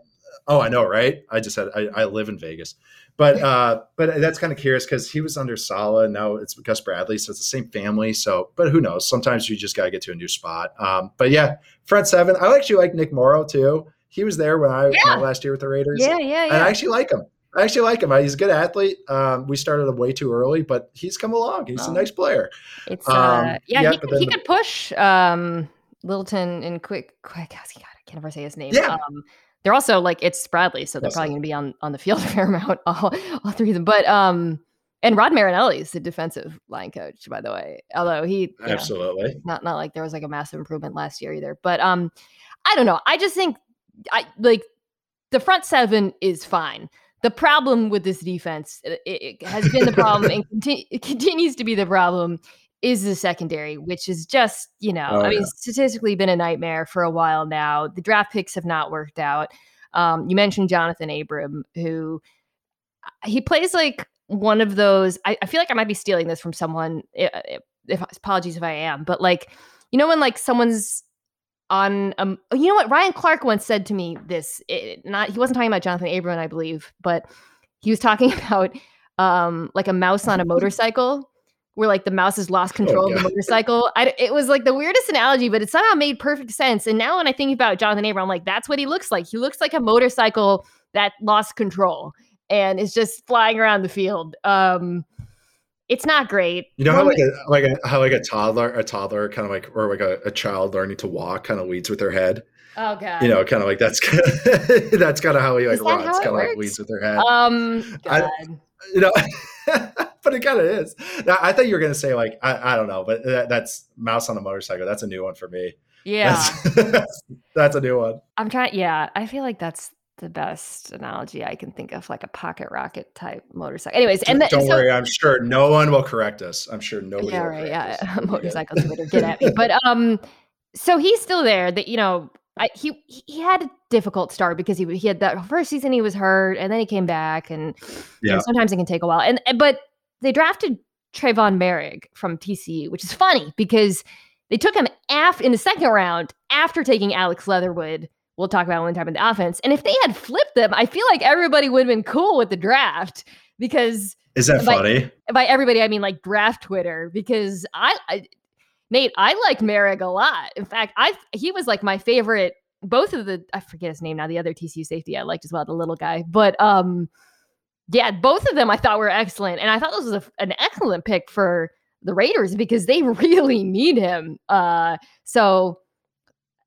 oh, I know, right? I just said I, I live in Vegas. But uh, but that's kind of curious because he was under Saleh, and now it's Gus Bradley, so it's the same family. So, but who knows? Sometimes you just gotta get to a new spot. Um, but yeah, front seven. I actually like Nick Morrow too. He was there when I yeah. last year with the Raiders. Yeah, yeah, yeah. And I actually like him. I actually like him. He's a good athlete. Um, we started way too early, but he's come along. He's oh. a nice player. It's uh, um, yeah, yeah, he, could, he the, could push um, Littleton and quick, quick. I can't ever say his name. Yeah. They're also like it's Bradley, so they're probably going to be on on the field a fair amount, all, all three of them. But um, and Rod Marinelli is the defensive line coach, by the way. Although he absolutely know, not not like there was like a massive improvement last year either. But um, I don't know. I just think I like the front seven is fine. The problem with this defense, it, it has been the problem and conti- it continues to be the problem, is the secondary, which is just, you know, oh, I mean, statistically been a nightmare for a while now. The draft picks have not worked out. Um, you mentioned Jonathan Abram, who uh, he plays like one of those. I, I, feel like I might be stealing this from someone. If, if, apologies if I am, but like, you know, when like someone's on um you know what Ryan Clark once said to me this it, not he wasn't talking about Jonathan Abram I believe but he was talking about um like a mouse on a motorcycle where like the mouse has lost oh, control oh, of the motorcycle. I, it was like the weirdest analogy, but it somehow made perfect sense. And now when I think about Jonathan Abram, I'm like, that's what he looks like. He looks like a motorcycle that lost control and is just flying around the field. Um, it's not great. You know how like a like a how like a toddler a toddler kind of like or like a, a child learning to walk kind of leads with their head. Oh god. You know, kind of like that's that's kind of how he like runs, kind of like leads with their head. Um, god. I, you know. but it kind of is. I thought you were gonna say like I, I don't know, but that, that's mouse on a motorcycle. That's a new one for me. Yeah, that's, that's, a new one. I'm trying. Yeah, I feel like that's the best analogy I can think of, like a pocket rocket type motorcycle. Anyways, and the, don't so, worry, I'm sure no one will correct us. I'm sure nobody. Yeah, right. Yeah, motorcycle Twitter, get at me. But um, so he's still there. That you know, I, he he had a difficult start because he he had that first season he was hurt and then he came back and yeah. you know, sometimes it can take a while and but they drafted Tre'von Moehrig from TCU which is funny because they took him af in the second round after taking Alex Leatherwood we'll talk about one time in the offense and if they had flipped them I feel like everybody would have been cool with the draft because is that by, funny by everybody I mean like draft Twitter because I, I Nate, I like Moehrig a lot. In fact, I he was like my favorite. Both of the I forget his name now. The other TCU safety I liked as well, the little guy. But um, yeah, both of them I thought were excellent, and I thought this was a, an excellent pick for the Raiders because they really need him. Uh, so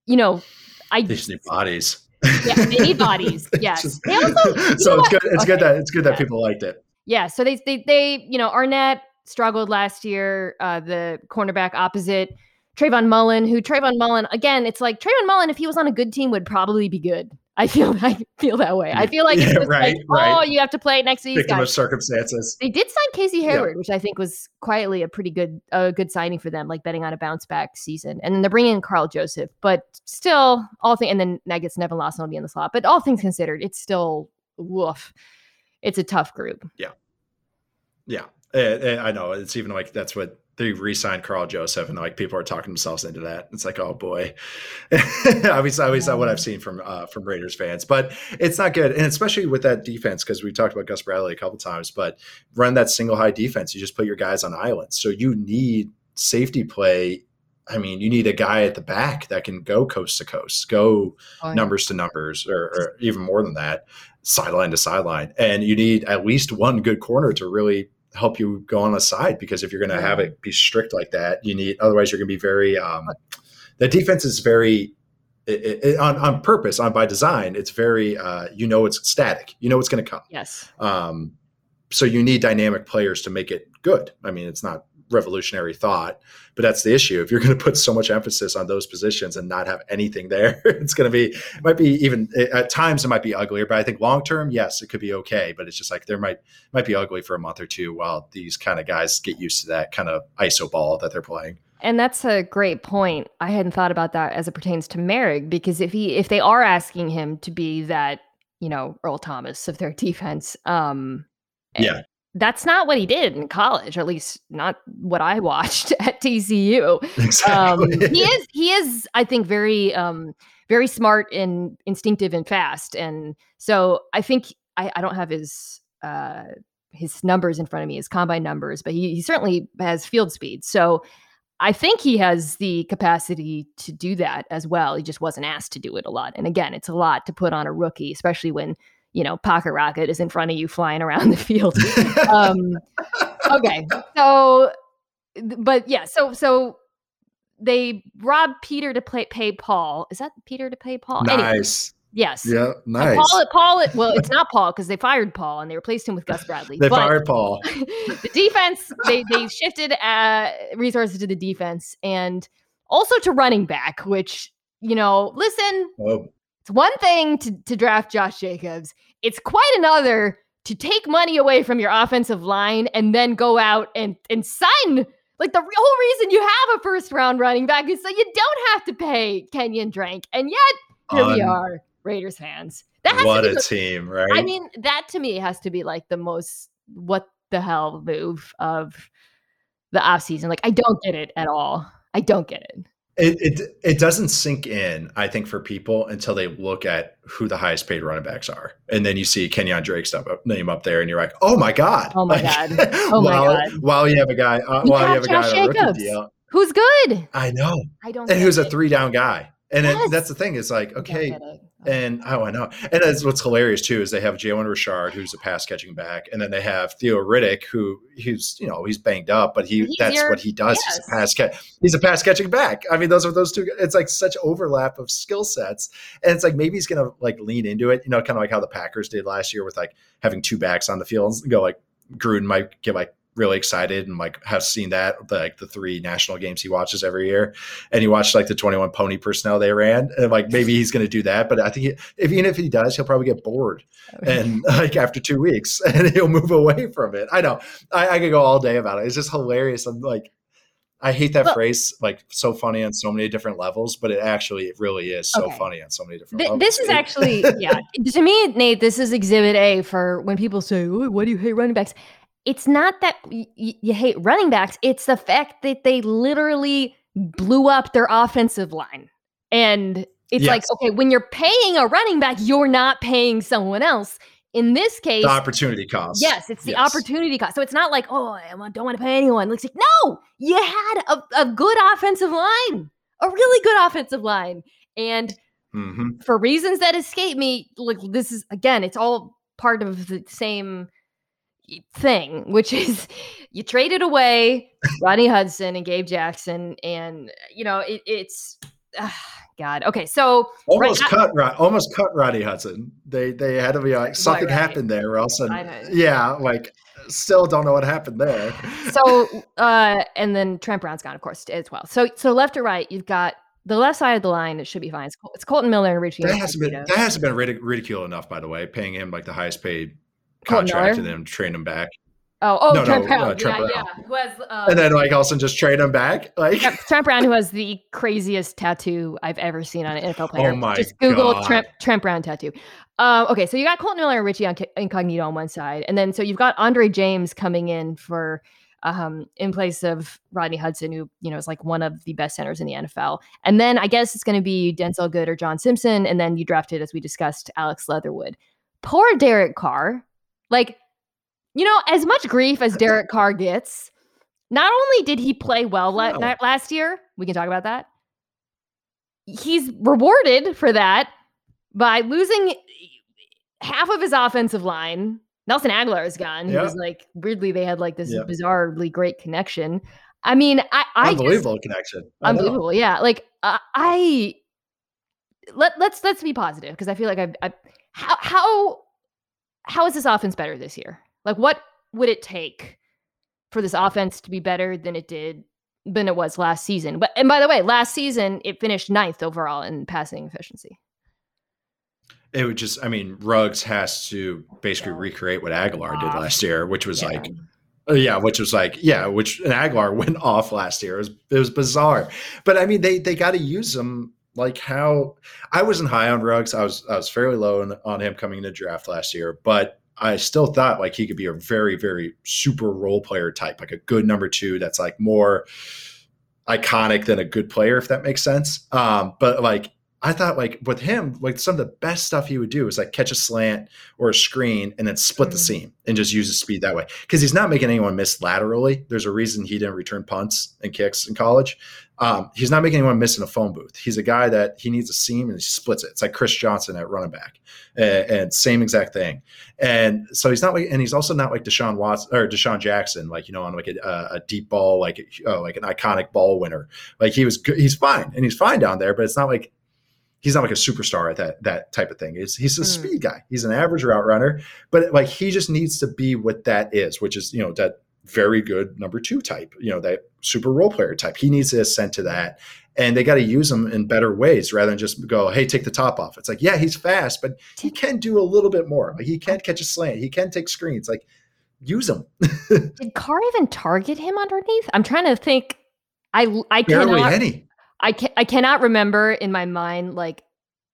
you know, I these need bodies. Yeah, they need bodies. Yes. Just, also, so it's good. It's okay. good that it's good that yeah. people liked it. Yeah. So they they they you know Arnette struggled last year. Uh, the cornerback opposite Trayvon Mullen, who Trayvon Mullen again, it's like Trayvon Mullen, if he was on a good team, would probably be good. I feel I feel that way. I feel like yeah, right, like, right. oh, you have to play it next to these Victim guys. of circumstances. They did sign Casey Hayward, yeah. which I think was quietly a pretty good a good signing for them, like betting on a bounce back season. And then they're bringing in Karl Joseph, but still, all things and then Nuggets Nevin Lawson will be in the slot. But all things considered, it's still woof. It's a tough group. Yeah, yeah. I know. It's even like that's what they re-signed Karl Joseph, and like people are talking themselves into that. It's like, oh boy, obviously, obviously, not what I've seen from uh, from Raiders fans, but it's not good, and especially with that defense because we talked about Gus Bradley a couple times. But run that single high defense, you just put your guys on islands, so you need safety play. I mean, you need a guy at the back that can go coast to coast, go oh, numbers to numbers, or, or, even more than that, sideline to sideline. And you need at least one good corner to really help you go on the side because if you're going to have it be strict like that, you need, otherwise, you're going to be very, um, the defense is very, it, it, on, on purpose, on by design, it's very, uh, you know, it's static. You know, it's going to come. Yes. Um, so you need dynamic players to make it good. I mean, it's not revolutionary thought, but that's the issue. If you're going to put so much emphasis on those positions and not have anything there, it's going to be, it might be even at times it might be uglier, but I think long term, yes, it could be okay. But it's just like there might, might be ugly for a month or two while these kind of guys get used to that kind of ISO ball that they're playing. And that's a great point. I hadn't thought about that as it pertains to Moehrig because if he if they are asking him to be that, you know, Earl Thomas of their defense, um, yeah that's not what he did in college, or at least not what I watched at TCU. Exactly. Um, he is he is, I think, very um, very smart and instinctive and fast. And so I think I, I don't have his uh, his numbers in front of me, his combine numbers, but he, he certainly has field speed. So I think he has the capacity to do that as well. He just wasn't asked to do it a lot. And again, it's a lot to put on a rookie, especially when you know, pocket rocket is in front of you flying around the field. um, okay. So, but yeah, so, so they robbed Peter to play, pay Paul. Is that Peter to pay Paul? Nice. Anyway, yes. Yeah. Nice. Paul, Paul, well, it's not Paul because they fired Paul and they replaced him with Gus Bradley. they fired Paul. the defense, they, they shifted uh, resources to the defense and also to running back, which, you know, listen, oh. It's one thing to, to draft Josh Jacobs. It's quite another to take money away from your offensive line and then go out and and sign like the whole reason you have a first round running back is so you don't have to pay Kenyon Drake. And yet here um, we are, Raiders fans. That what a the, team, right? I mean, that to me has to be like the most what the hell move of the offseason. Like I don't get it at all. I don't get it. It, it it doesn't sink in, I think, for people until they look at who the highest paid running backs are, and then you see Kenyon Drake's name up there, and you're like, "Oh my god! Oh my god! Oh my while, god!" While you have a guy, uh, while you have a guy on a rookie deal, who's good. I know. I don't. And who's it. a three down guy, and yes. it, that's the thing. It's like, okay, and oh, I know. And that's what's hilarious too is they have Jalen Richard, who's a pass catching back, and then they have Theo Riddick, who he's you know he's banged up, but he he's that's your, what he does. Yes. He's a pass catch. He's a pass catching back. I mean, those are those two. It's like such overlap of skill sets, and it's like maybe he's gonna like lean into it. You know, kind of like how the Packers did last year with like having two backs on the field and go like Gruden might get like really excited and like have seen that like the three national games he watches every year. And he watched like the 21 pony personnel they ran. And like maybe he's going to do that but i think he, if even if he does he'll probably get bored oh, and like after two weeks and he'll move away from it. I know. I, I could go all day about it. It's just hilarious. I'm like I hate that well, phrase, like so funny on so many different levels, but it actually it really is so okay. funny on so many different Th- levels. This is actually, yeah, to me, Nate, this is exhibit A for when people say, oh, why do you hate running backs? It's not that y- you hate running backs, it's the fact that they literally blew up their offensive line. And it's yes. like, okay, when you're paying a running back, you're not paying someone else. In this case, the opportunity cost. Yes, it's the yes. opportunity cost. So it's not like, oh, I don't want to pay anyone. It's like, no, you had a, a good offensive line, a really good offensive line. And mm-hmm. for reasons that escape me, like this is again, it's all part of the same thing, which is you traded away Ronnie Hudson and Gabe Jackson, and you know it, it's uh, God. Okay, so almost right cut now, almost cut Rodney Hudson. They they had to be like something right. happened there, or else yeah, like still don't know what happened there. So uh, and then Trent Brown's gone, of course, as well. So so left to right, you've got the left side of the line, it should be fine. It's, Col- it's Kolton Miller and Richie. That hasn't been that hasn't been ridiculed enough, by the way. Paying him like the highest paid contracted him, train him back. Oh, oh, no, Trent no, Brown. Uh, Trent yeah, Brown. yeah. Who has, uh, and then like also just trade him back. Like Trent Brown, who has the craziest tattoo I've ever seen on an NFL player. Oh my Just Google Trent, Trent Brown tattoo. Uh, okay, so you got Kolton Miller and Richie Incognito on one side, and then so you've got Andre James coming in for um, in place of Rodney Hudson, who you know is like one of the best centers in the NFL. And then I guess it's going to be Denzelle Good or John Simpson, and then you drafted, as we discussed, Alex Leatherwood. Poor Derek Carr like, you know, as much grief as Derek Carr gets, not only did he play well No. last year, we can talk about that. He's rewarded for that by losing half of his offensive line. Nelson Agholor is gone. He was like weirdly they had like this Yeah. bizarrely great connection. I mean, I, I just- Unbelievable connection. I know. unbelievable. Yeah, like uh, I let let's let's be positive because I feel like I, I how how how is this offense better this year? Like, what would it take for this offense to be better than it did than it was last season? But and by the way, last season it finished ninth overall in passing efficiency. It would just, I mean, Ruggs has to basically Yeah. recreate what Agholor did last year, which was Yeah. like, uh, yeah, which was like, yeah, which and Agholor went off last year. It was, it was bizarre. But I mean, they they got to use them like how I wasn't high on Ruggs. I was I was fairly low on, on him coming into draft last year, but I still thought like he could be a very very super role player type, like a good number two that's like more iconic than a good player, if that makes sense. Um, but like I thought like with him, like some of the best stuff he would do is like catch a slant or a screen and then split the Mhm. seam and just use his speed that way. Because he's not making anyone miss laterally. There's a reason he didn't return punts and kicks in college. Um, he's not making anyone miss in a phone booth. He's a guy that he needs a seam and he splits it. It's like Chris Johnson at running back, and, and same exact thing. And so he's not like, and he's also not like Deshaun Watson or DeSean Jackson, like you know, on like a, a deep ball, like oh, like an iconic ball winner. Like he was, good, he's fine, and he's fine down there, but it's not like he's not like a superstar at that that type of thing. He's he's a Mm. speed guy. He's an average route runner, but like he just needs to be what that is, which is you know that very good number two type. You know that super role player type. He needs to ascend to that, and they got to use him in better ways rather than just go, hey, take the top off. It's like yeah, he's fast, but he can do a little bit more. Like he can catch a slant. He can take screens. Like use him. Did Carr even target him underneath? I'm trying to think. I I Barely cannot any. I can I cannot remember in my mind like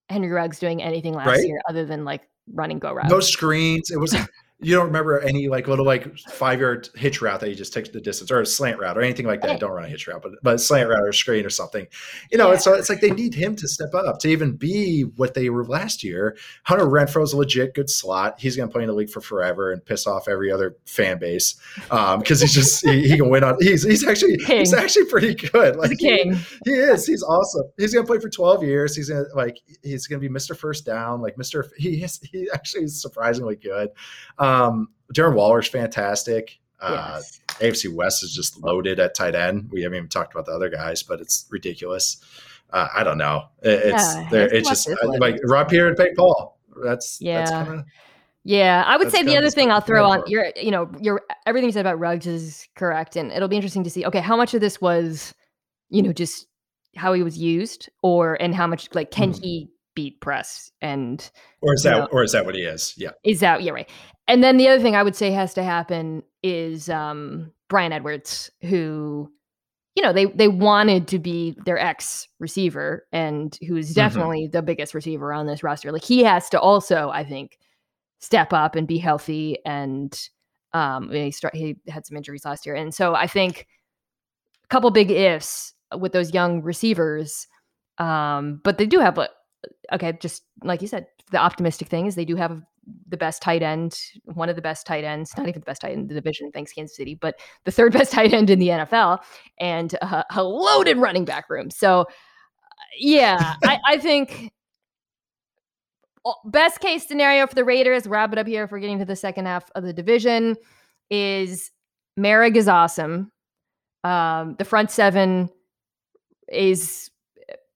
Henry Ruggs doing anything last Right? year other than like running go route. No screens. It was you don't remember any like little like five yard hitch route that you just take the distance or a slant route or anything like that. Right. Don't run a hitch route, but but a slant route or a screen or something. You know, Yeah. so it's like they need him to step up to even be what they were last year. Hunter Renfrow's a legit good slot. He's gonna play in the league for forever and piss off every other fan base. Um, because he's just he, he can win on he's he's actually he's actually pretty good. Like He's a king. he is. He's awesome. He's gonna play for 12 years. He's gonna like he's gonna be Mr. First Down. Like Mr. He is he actually is surprisingly good. Um Darren Waller's fantastic. Uh Yes. AFC West is just loaded at tight end. We haven't even talked about the other guys, but it's ridiculous. Uh, I don't know. It- it's Yeah, there. It's just is uh, like Rob Pierre and Pay Paul. That's Yeah. That's kinda, Yeah, I would say the other thing I'll throw on your, you know, your everything you said about Ruggs is correct, and it'll be interesting to see. Okay, how much of this was, you know, just how he was used, or and how much like can Mhm. he beat press, and or is that know. or is that what he is? Yeah. is that yeah right? And then the other thing I would say has to happen is um Bryan Edwards, who, you know, they they wanted to be their ex receiver, and who's Mhm. definitely the biggest receiver on this roster. Like he has to also, I think, step up and be healthy. And um, he start he had some injuries last year, and so I think a couple big ifs with those young receivers. Um, but they do have a okay, just like you said, the optimistic thing is they do have the best tight end, one of the best tight ends, not even the best tight end in the division, thanks Kansas City, but the third best tight end in the NFL, and a, a loaded running back room. So, yeah, I, I think best case scenario for the Raiders, wrap it up here if we're getting to the second half of the division, is Moehrig is awesome. Um, the front seven is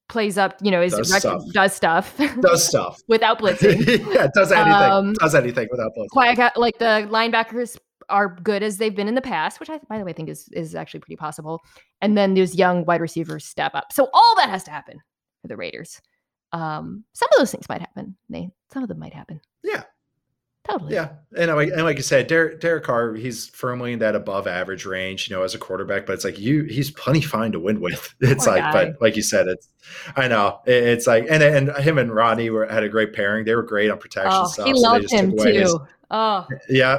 plays up, you know, is Does rec- stuff. does stuff Does stuff. without blitzing. yeah, does anything. Um, does anything without blitzing. Quite got- like the linebackers are good as they've been in the past, which I, by the way, think is is actually pretty possible. And then those young wide receivers step up. So all that has to happen for the Raiders. Um, some of those things might happen. They Some of them might happen. Yeah. Totally. Yeah, and like and like I said, Derek, Derek Carr, he's firmly in that above average range, you know, as a quarterback. But it's like you, he's plenty fine to win with. It's Poor like, guy. but like you said, it's I know it's like, and and him and Rodney were had a great pairing. They were great on protection Oh, stuff. he so loved him too. his- oh, yeah,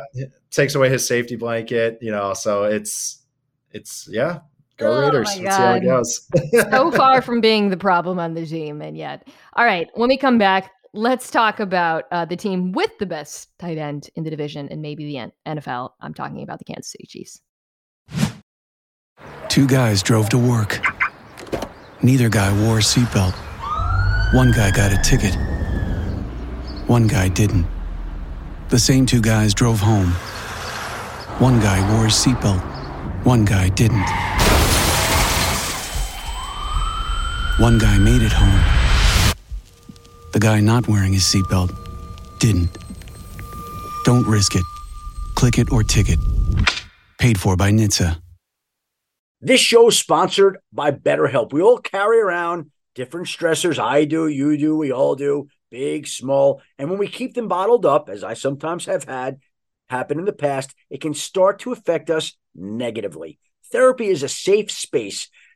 takes away his safety blanket, you know. So it's it's yeah, go Oh Raiders. Let's see how it goes. so far from being the problem on the team, and yet. All right, when we come back, let's talk about uh, the team with the best tight end in the division and maybe the NFL. I'm talking about the Kansas City Chiefs. Two guys drove to work. Neither guy wore a seatbelt. One guy got a ticket. One guy didn't. The same two guys drove home. One guy wore a seatbelt. One guy didn't. One guy made it home. The guy not wearing his seatbelt didn't. Don't risk it. Click it or ticket. Paid for by NHTSA. This show is sponsored by BetterHelp. We all carry around different stressors. I do, you do, we all do, big, small. And when we keep them bottled up, as I sometimes have had happen in the past, it can start to affect us negatively. Therapy is a safe space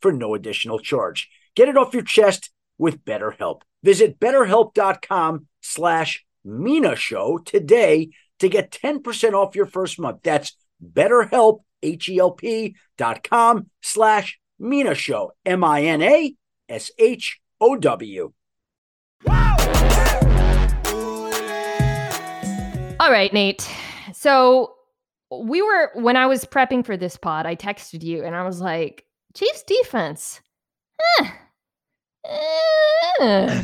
for no additional charge. Get it off your chest with BetterHelp. Visit betterhelp.com slash Mina Show today to get 10% off your first month. That's betterhelp, H-E-L-P dot com slash Mina Show, M-I-N-A-S-H-O-W. All right, Nate. So we were when I was prepping for this pod, I texted you and I was like, Chiefs defense. Huh. Eh.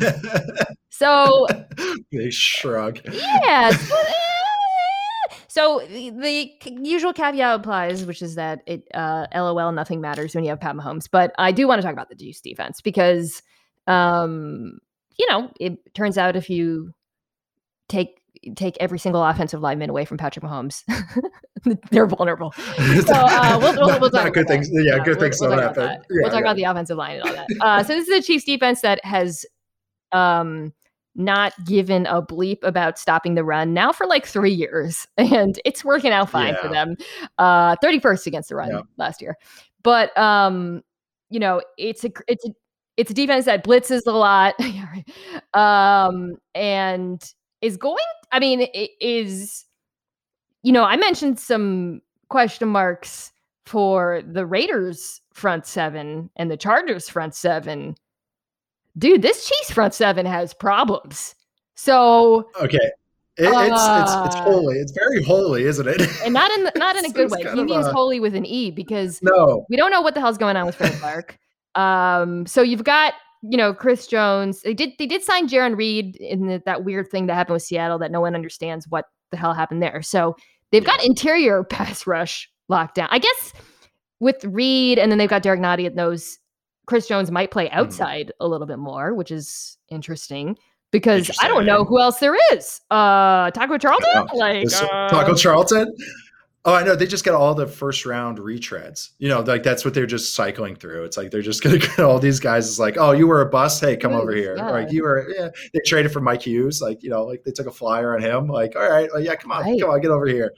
so they shrug. Yeah. So, so the, the, usual caveat applies, which is that it uh, LOL nothing matters when you have Pat Mahomes. But I do want to talk about the Chiefs defense because um, you know, it turns out if you take take every single offensive lineman away from Patrick Mahomes, they're vulnerable. So uh, we'll, we'll, we'll talk good things. Yeah, uh, good things we'll, will happen. Yeah, we'll talk yeah. about the offensive line and all that. Uh, so this is a Chiefs defense that has um, not given a bleep about stopping the run now for like three years, and it's working out fine for them. Uh, 31st against the run last year, but um, you know it's a it's a it's a defense that blitzes a lot um, and is going i mean is you know i mentioned some question marks for the raiders front seven and the chargers front seven dude this chiefs front seven has problems so okay it, uh, it's it's it's holy. It's very holy, isn't it? And not in the, not in a good way. He means a, holy with an e because no, we don't know what the hell's going on with Frank Clark. Um, so you've got you know Chris Jones. They did they did sign Jarran Reed in the, that weird thing that happened with Seattle that no one understands what the hell happened there. So they've yeah. got interior pass rush lockdown. I guess with Reed and then they've got Derrick Nnadi at those. Chris Jones might play outside mm-hmm. a little bit more, which is interesting because I don't know who else there is. Uh, Taco Charlton, like uh, Taco Charlton. Oh, I know. They just get all the first round retreads. You know, like that's what they're just cycling through. It's like they're just going to get all these guys. It's like, oh, you were a bust. Hey, come over here. Yeah. Like you were. Yeah, they traded for Mike Hughes. Like you know, like they took a flyer on him. Like, all right, yeah, come on, right. come on, get over here.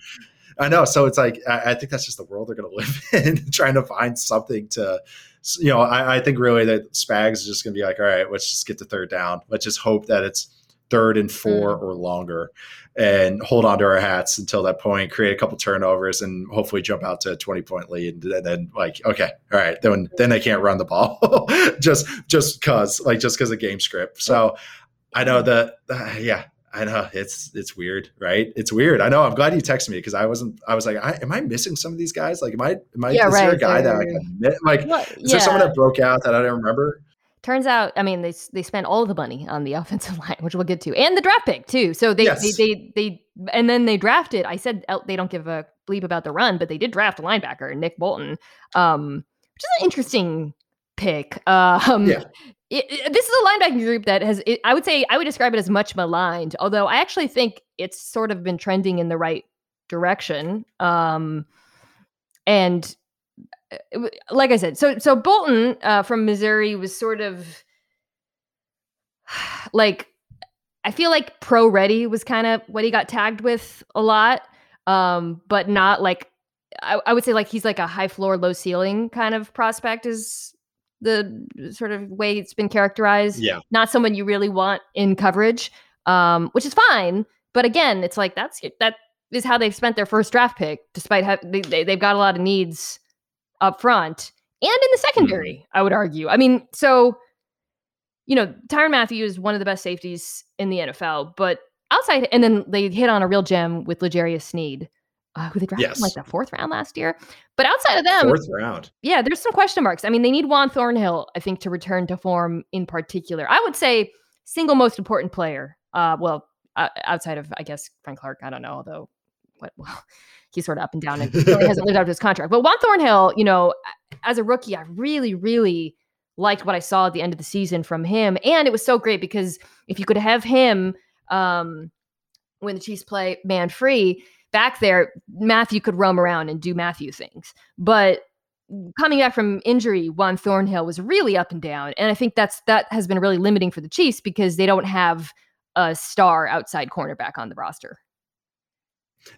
I know. So it's like I, I think that's just the world they're going to live in, trying to find something to. You know, I, I think really that Spags is just going to be like, all right, let's just get to third down. Let's just hope that it's third and four mm. or longer and hold on to our hats until that point, create a couple turnovers and hopefully jump out to a 20 point lead. And then like, okay, all right, then, then they can't run the ball just, just cause like, just cause of game script. So I know that, uh, yeah, I know it's it's weird, right? It's weird. I know. I'm glad you texted me because I wasn't. I was like, I, am I missing some of these guys? Like, am I? Am I? Yeah, is right, there a guy that I can like? Well, is yeah. there someone that broke out that I don't remember? Turns out, I mean, they they spent all the money on the offensive line, which we'll get to, and the draft pick too. So they yes. they, they they and then they drafted. I said they don't give a bleep about the run, but they did draft a linebacker, Nick Bolton, um, which is an interesting pick. Um, yeah. It, it, this is a linebacking group that has, it, I would say, I would describe it as much maligned. Although I actually think it's sort of been trending in the right direction. Um, and like I said, so so Bolton uh, from Missouri was sort of like I feel like pro ready was kind of what he got tagged with a lot, um, but not like I, I would say like he's like a high floor, low ceiling kind of prospect is the sort of way it's been characterized. Yeah. Not someone you really want in coverage, um, which is fine. But again, it's like that's that is how they've spent their first draft pick, despite have, they, they, they've got a lot of needs up front and in the secondary. Mm-hmm. I would argue. I mean, so you know, Tyrann Mathieu is one of the best safeties in the NFL, but outside, and then they hit on a real gem with L'Jarius Sneed, uh, who they drafted yes. like the fourth round last year. But outside of them, fourth round, yeah, there's some question marks. I mean, they need Juan Thornhill, I think, to return to form in particular. I would say single most important player. Uh, well, uh, outside of I guess Frank Clark, I don't know, although what well, he's sort of up and down and really hasn't lived up to his contract. But Juan Thornhill, you know, as a rookie, I really, really liked what I saw at the end of the season from him. And it was so great because if you could have him um, when the Chiefs play man free back there, Mathieu could roam around and do Mathieu things. But coming back from injury, Juan Thornhill was really up and down. And I think that's that has been really limiting for the Chiefs because they don't have a star outside cornerback on the roster.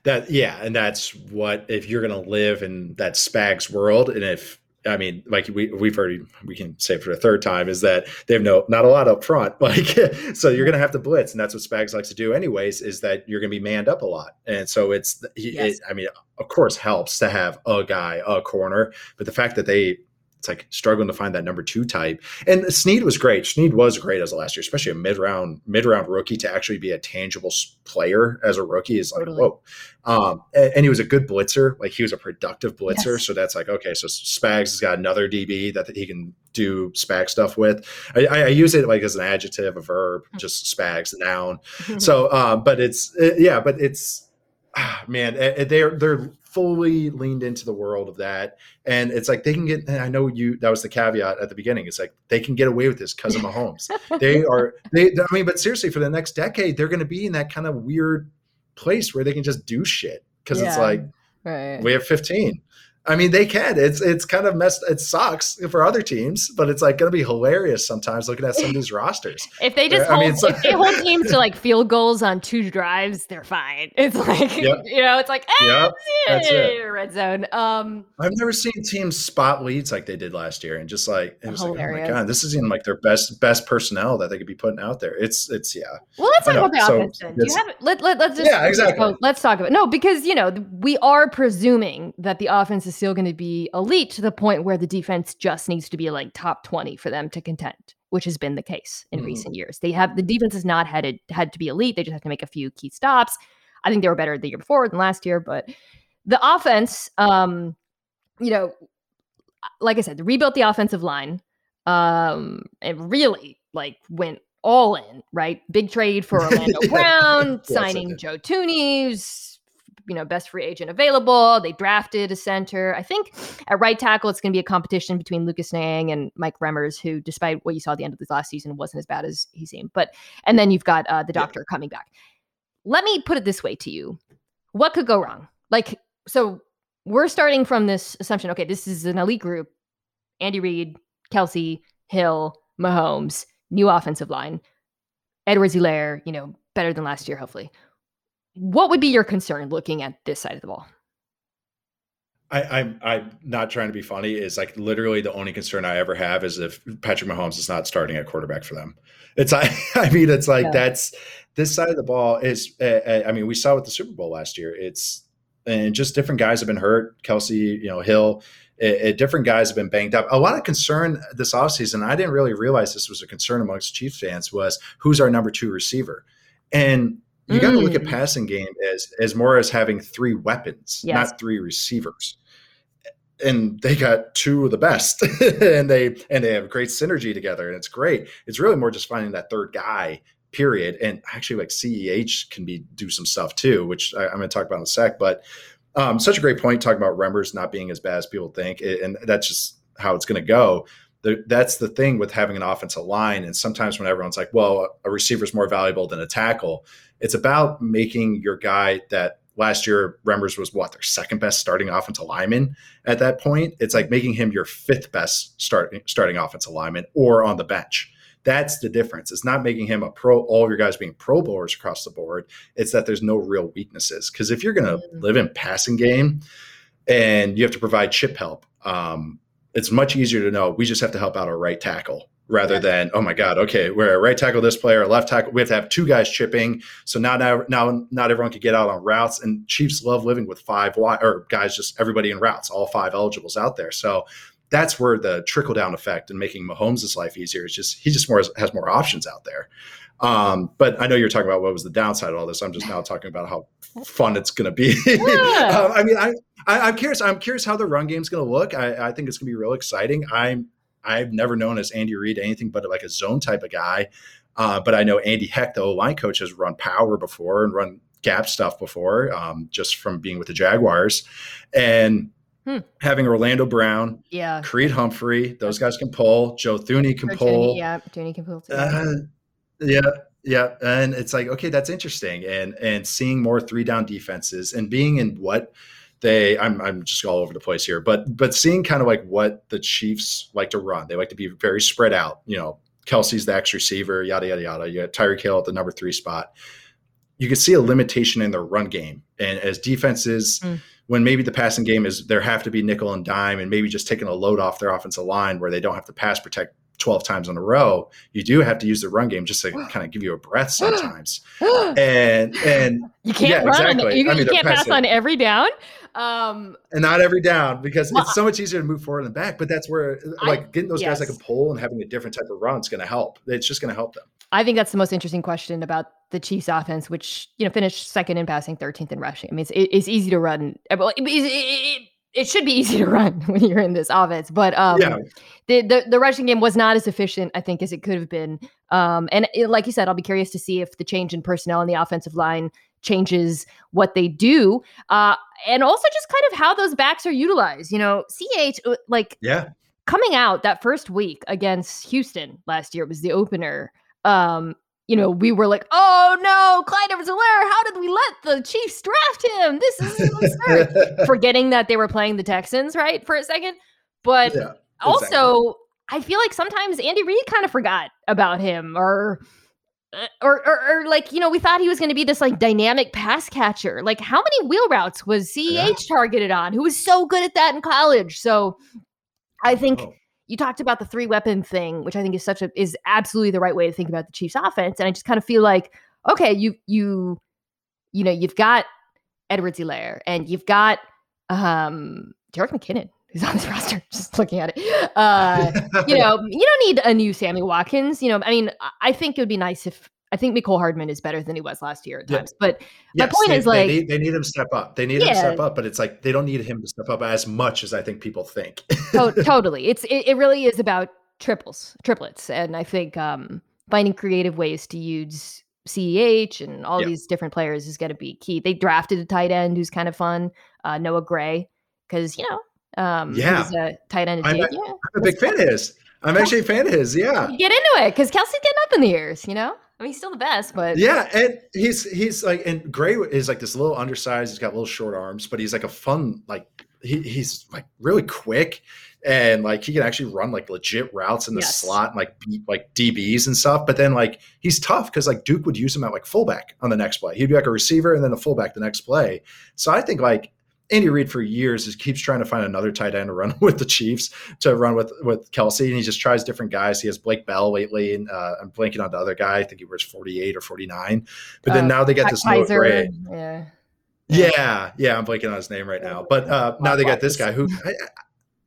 That yeah, and that's what if you're going to live in that Spags world, and if I mean, like we we've already we can say for the third time is that they have no not a lot up front. Like so you're gonna have to blitz, and that's what Spags likes to do anyways, is that you're gonna be manned up a lot. And so it's yes. it, I mean, of course helps to have a guy, a corner, but the fact that they it's like struggling to find that number two type. And Sneed was great. Sneed was great as a last year, especially a mid round mid round rookie to actually be a tangible player as a rookie is like totally. whoa. Um, and, and, he was a good blitzer. Like he was a productive blitzer. Yes. So that's like okay. So Spags has got another DB that he can do Spag stuff with. I, I, use it like as an adjective, a verb, mm-hmm. just Spags noun. so, uh, but it's it, yeah, but it's ah, man, they're they're fully leaned into the world of that. And it's like they can get, I know you, that was the caveat at the beginning. It's like they can get away with this because of Mahomes. they are, they, I mean, but seriously, for the next decade, they're going to be in that kind of weird place where they can just do shit because yeah, it's like, right. we have 15. I mean, they can. It's it's kind of messed. It sucks for other teams, but it's like going to be hilarious sometimes looking at some of these rosters. If they just hold, I mean, if like, they hold teams to like field goals on two drives, they're fine. It's like yep. you know, it's like eh, yep, that's it. red zone. Um, I've never seen teams spot leads like they did last year, and just like it was hilarious. like, oh my god, this is even like their best best personnel that they could be putting out there. It's it's yeah. Well, let's talk about the so offense. Then. Do you have let let let's just yeah exactly. let's talk about no because you know we are presuming that the offense is still going to be elite to the point where the defense just needs to be like top 20 for them to contend which has been the case in mm-hmm. recent years. They have the defense has not had it had to be elite. They just have to make a few key stops. I think they were better the year before than last year but the offense um you know like i said rebuilt the offensive line um and really like went all in right? Big trade for orlando brown yes, signing joe Thuney's you know, best free agent available. They drafted a center. I think at right tackle, it's going to be a competition between Lucas Niang and Mike Remmers, who, despite what you saw at the end of this last season, wasn't as bad as he seemed. But and then you've got uh, the doctor yeah. coming back. Let me put it this way to you: What could go wrong? Like, so we're starting from this assumption. Okay, this is an elite group. Andy Reid, Kelce, Hill, Mahomes, new offensive line. Edwards-Helaire, you know, better than last year, hopefully. What would be your concern looking at this side of the ball? I, I'm I'm not trying to be funny. Is like literally the only concern I ever have is if Patrick Mahomes is not starting at quarterback for them. It's I I mean it's like yeah. that's this side of the ball is. Uh, I mean we saw with the Super Bowl last year. It's and just different guys have been hurt. Kelce, you know Hill, it, different guys have been banged up. A lot of concern this offseason. I didn't really realize this was a concern amongst Chiefs fans. Was who's our number two receiver? And you got to look at mm. passing game as as more as having three weapons, yes. not three receivers. And they got two of the best, and they and they have great synergy together, and it's great. It's really more just finding that third guy, period. And actually, like CEH can be do some stuff too, which I, am going to talk about in a sec. But um, such a great point talking about Remmers not being as bad as people think, and that's just how it's going to go. That's the thing with having an offensive line. And sometimes when everyone's like, well, a receiver is more valuable than a tackle, it's about making your guy that last year Remmers was what their second best starting offensive lineman at that point. It's like making him your fifth best starting starting offensive lineman or on the bench. That's the difference. It's not making him a pro, all of your guys being pro bowlers across the board. It's that there's no real weaknesses. Because if you're going to mm-hmm. live in passing game, and you have to provide chip help. Um, it's much easier to know we just have to help out our right tackle rather yeah. than oh my god okay we're a right tackle this player a left tackle we have to have two guys chipping so now now now not everyone can get out on routes and chiefs love living with five wide or guys just everybody in routes all five eligibles out there so that's where the trickle down effect and making Mahomes' life easier is just he just more has more options out there. Um, but I know you're talking about what was the downside of all this. I'm just now talking about how fun it's going to be. Yeah. um, I mean, I, I, am curious. I'm curious how the run game's going to look. I, I think it's going to be real exciting. I'm I've never known as Andy Reid anything but like a zone type of guy. Uh, but I know Andy Heck, the O line coach, has run power before and run gap stuff before, um, just from being with the Jaguars. And Hmm. Having Orlando Brown, yeah, Creed Humphrey, those guys can pull. Joe Thuney can or pull. Thuney, yeah, Thuney can pull too. Uh, yeah, yeah, and it's like okay, that's interesting, and and seeing more three down defenses and being in what they I'm I'm just all over the place here, but but seeing kind of like what the Chiefs like to run. They like to be very spread out. You know, Kelce's the X receiver, yada yada yada. You got Tyreek Hill at the number three spot. You can see a limitation in their run game, and as defenses. Mm when maybe the passing game is there have to be nickel and dime and maybe just taking a load off their offensive line where they don't have to pass protect 12 times in a row you do have to use the run game just to kind of give you a breath sometimes and and you can't yeah, run exactly. you, I mean, you can't pass on every down um and not every down because well, it's so much easier to move forward and back but that's where like I, getting those yes. guys like a pull and having a different type of run is going to help it's just going to help them i think that's the most interesting question about the Chiefs offense, which you know finished second in passing, 13th in rushing. I mean, it's, it's easy to run. It, it, it, should be easy to run when you're in this offense, but um, yeah. the, the the rushing game was not as efficient, I think, as it could have been. Um, and it, like you said, I'll be curious to see if the change in personnel on the offensive line changes what they do, uh, and also just kind of how those backs are utilized. You know, ch uh, like yeah. Coming out that first week against Houston last year it was the opener. Um, you know, we were like, oh no, Clyde Edwards Helaire, how did we let the Chiefs draft him? This is absurd. Forgetting that they were playing the Texans, right, for a second. But yeah, exactly. also, I feel like sometimes Andy Reid kind of forgot about him or, or, or, or, like, you know, we thought he was going to be this like dynamic pass catcher. Like, how many wheel routes was CEH yeah. targeted on? Who was so good at that in college? So I think. Oh you talked about the three weapon thing, which I think is such a is absolutely the right way to think about the Chiefs offense. And I just kind of feel like, okay, you you you know, you've got Edwards Helaire and you've got um Jerick McKinnon who's on this roster, just looking at it. Uh, you know, you don't need a new Sammy Watkins. You know, I mean, I think it would be nice if I think Mecole Hardman is better than he was last year at times. Yeah. But yes, my point they, is like they need, they need, him to step up. They need yeah. him to step up, but it's like they don't need him to step up as much as I think people think. to- totally. It's it, it, really is about triples, triplets. And I think um, finding creative ways to use CEH and all yeah. these different players is going to be key. They drafted a tight end who's kind of fun, uh, Noah Gray, because you know, um, yeah, he's a tight end. I'm, a, yeah, I'm a big fan of his. I'm actually a fan of his. Yeah, get into it because Kelce's getting up in the years. You know. I mean, he's still the best, but yeah, and he's he's like, and Gray is like this little undersized. He's got little short arms, but he's like a fun, like he, he's like really quick, and like he can actually run like legit routes in the yes. slot and like beat like DBs and stuff. But then like he's tough because like Duke would use him at like fullback on the next play. He'd be like a receiver and then a fullback the next play. So I think like Andy Reid for years just keeps trying to find another tight end to run with the Chiefs to run with with Kelce, and he just tries different guys. He has Blake Bell lately, and uh, I'm blanking on the other guy. I think he wears 48 or 49. But then uh, now they got this Noah Gray. Yeah. Yeah, yeah, I'm blanking on his name right now. But uh, now they got this guy who, I,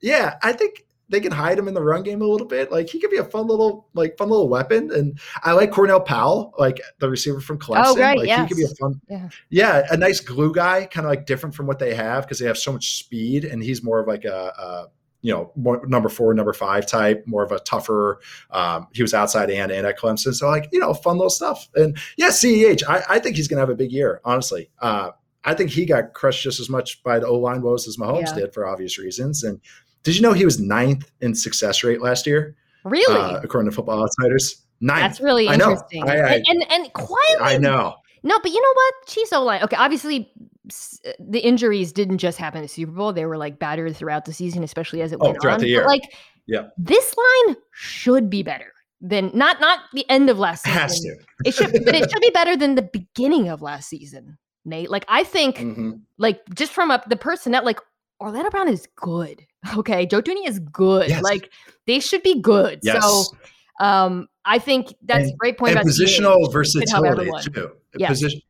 yeah, I think they can hide him in the run game a little bit. Like he could be a fun little, like fun little weapon. And I like Cornell Powell, like the receiver from Clemson. Oh, right, like yes. he could be a fun, yeah, yeah a nice glue guy, kind of like different from what they have because they have so much speed, and he's more of like a, a you know, more, number four, number five type, more of a tougher. Um, he was outside and and at Clemson, so like you know, fun little stuff. And yeah, Ceh, I, I think he's gonna have a big year. Honestly, uh, I think he got crushed just as much by the O line woes as Mahomes yeah. did for obvious reasons, and did you know he was ninth in success rate last year? Really? Uh, according to Football Outsiders. Ninth. That's really interesting. I I, and, and, and quietly. I know. No, but you know what? Chiefs O line. Okay, obviously the injuries didn't just happen in the Super Bowl. They were like battered throughout the season, especially as it oh, went throughout on. The year. But like, yeah, this line should be better than not not the end of last season. Has to. it should, but it should be better than the beginning of last season. Nate, like I think, mm-hmm. like just from up the personnel, like Orlando Brown is good. Okay, Joe Thuney is good. Yes. Like they should be good. Yes. So um, I think that's a And- great point and about positional versatility too. Yeah. Position,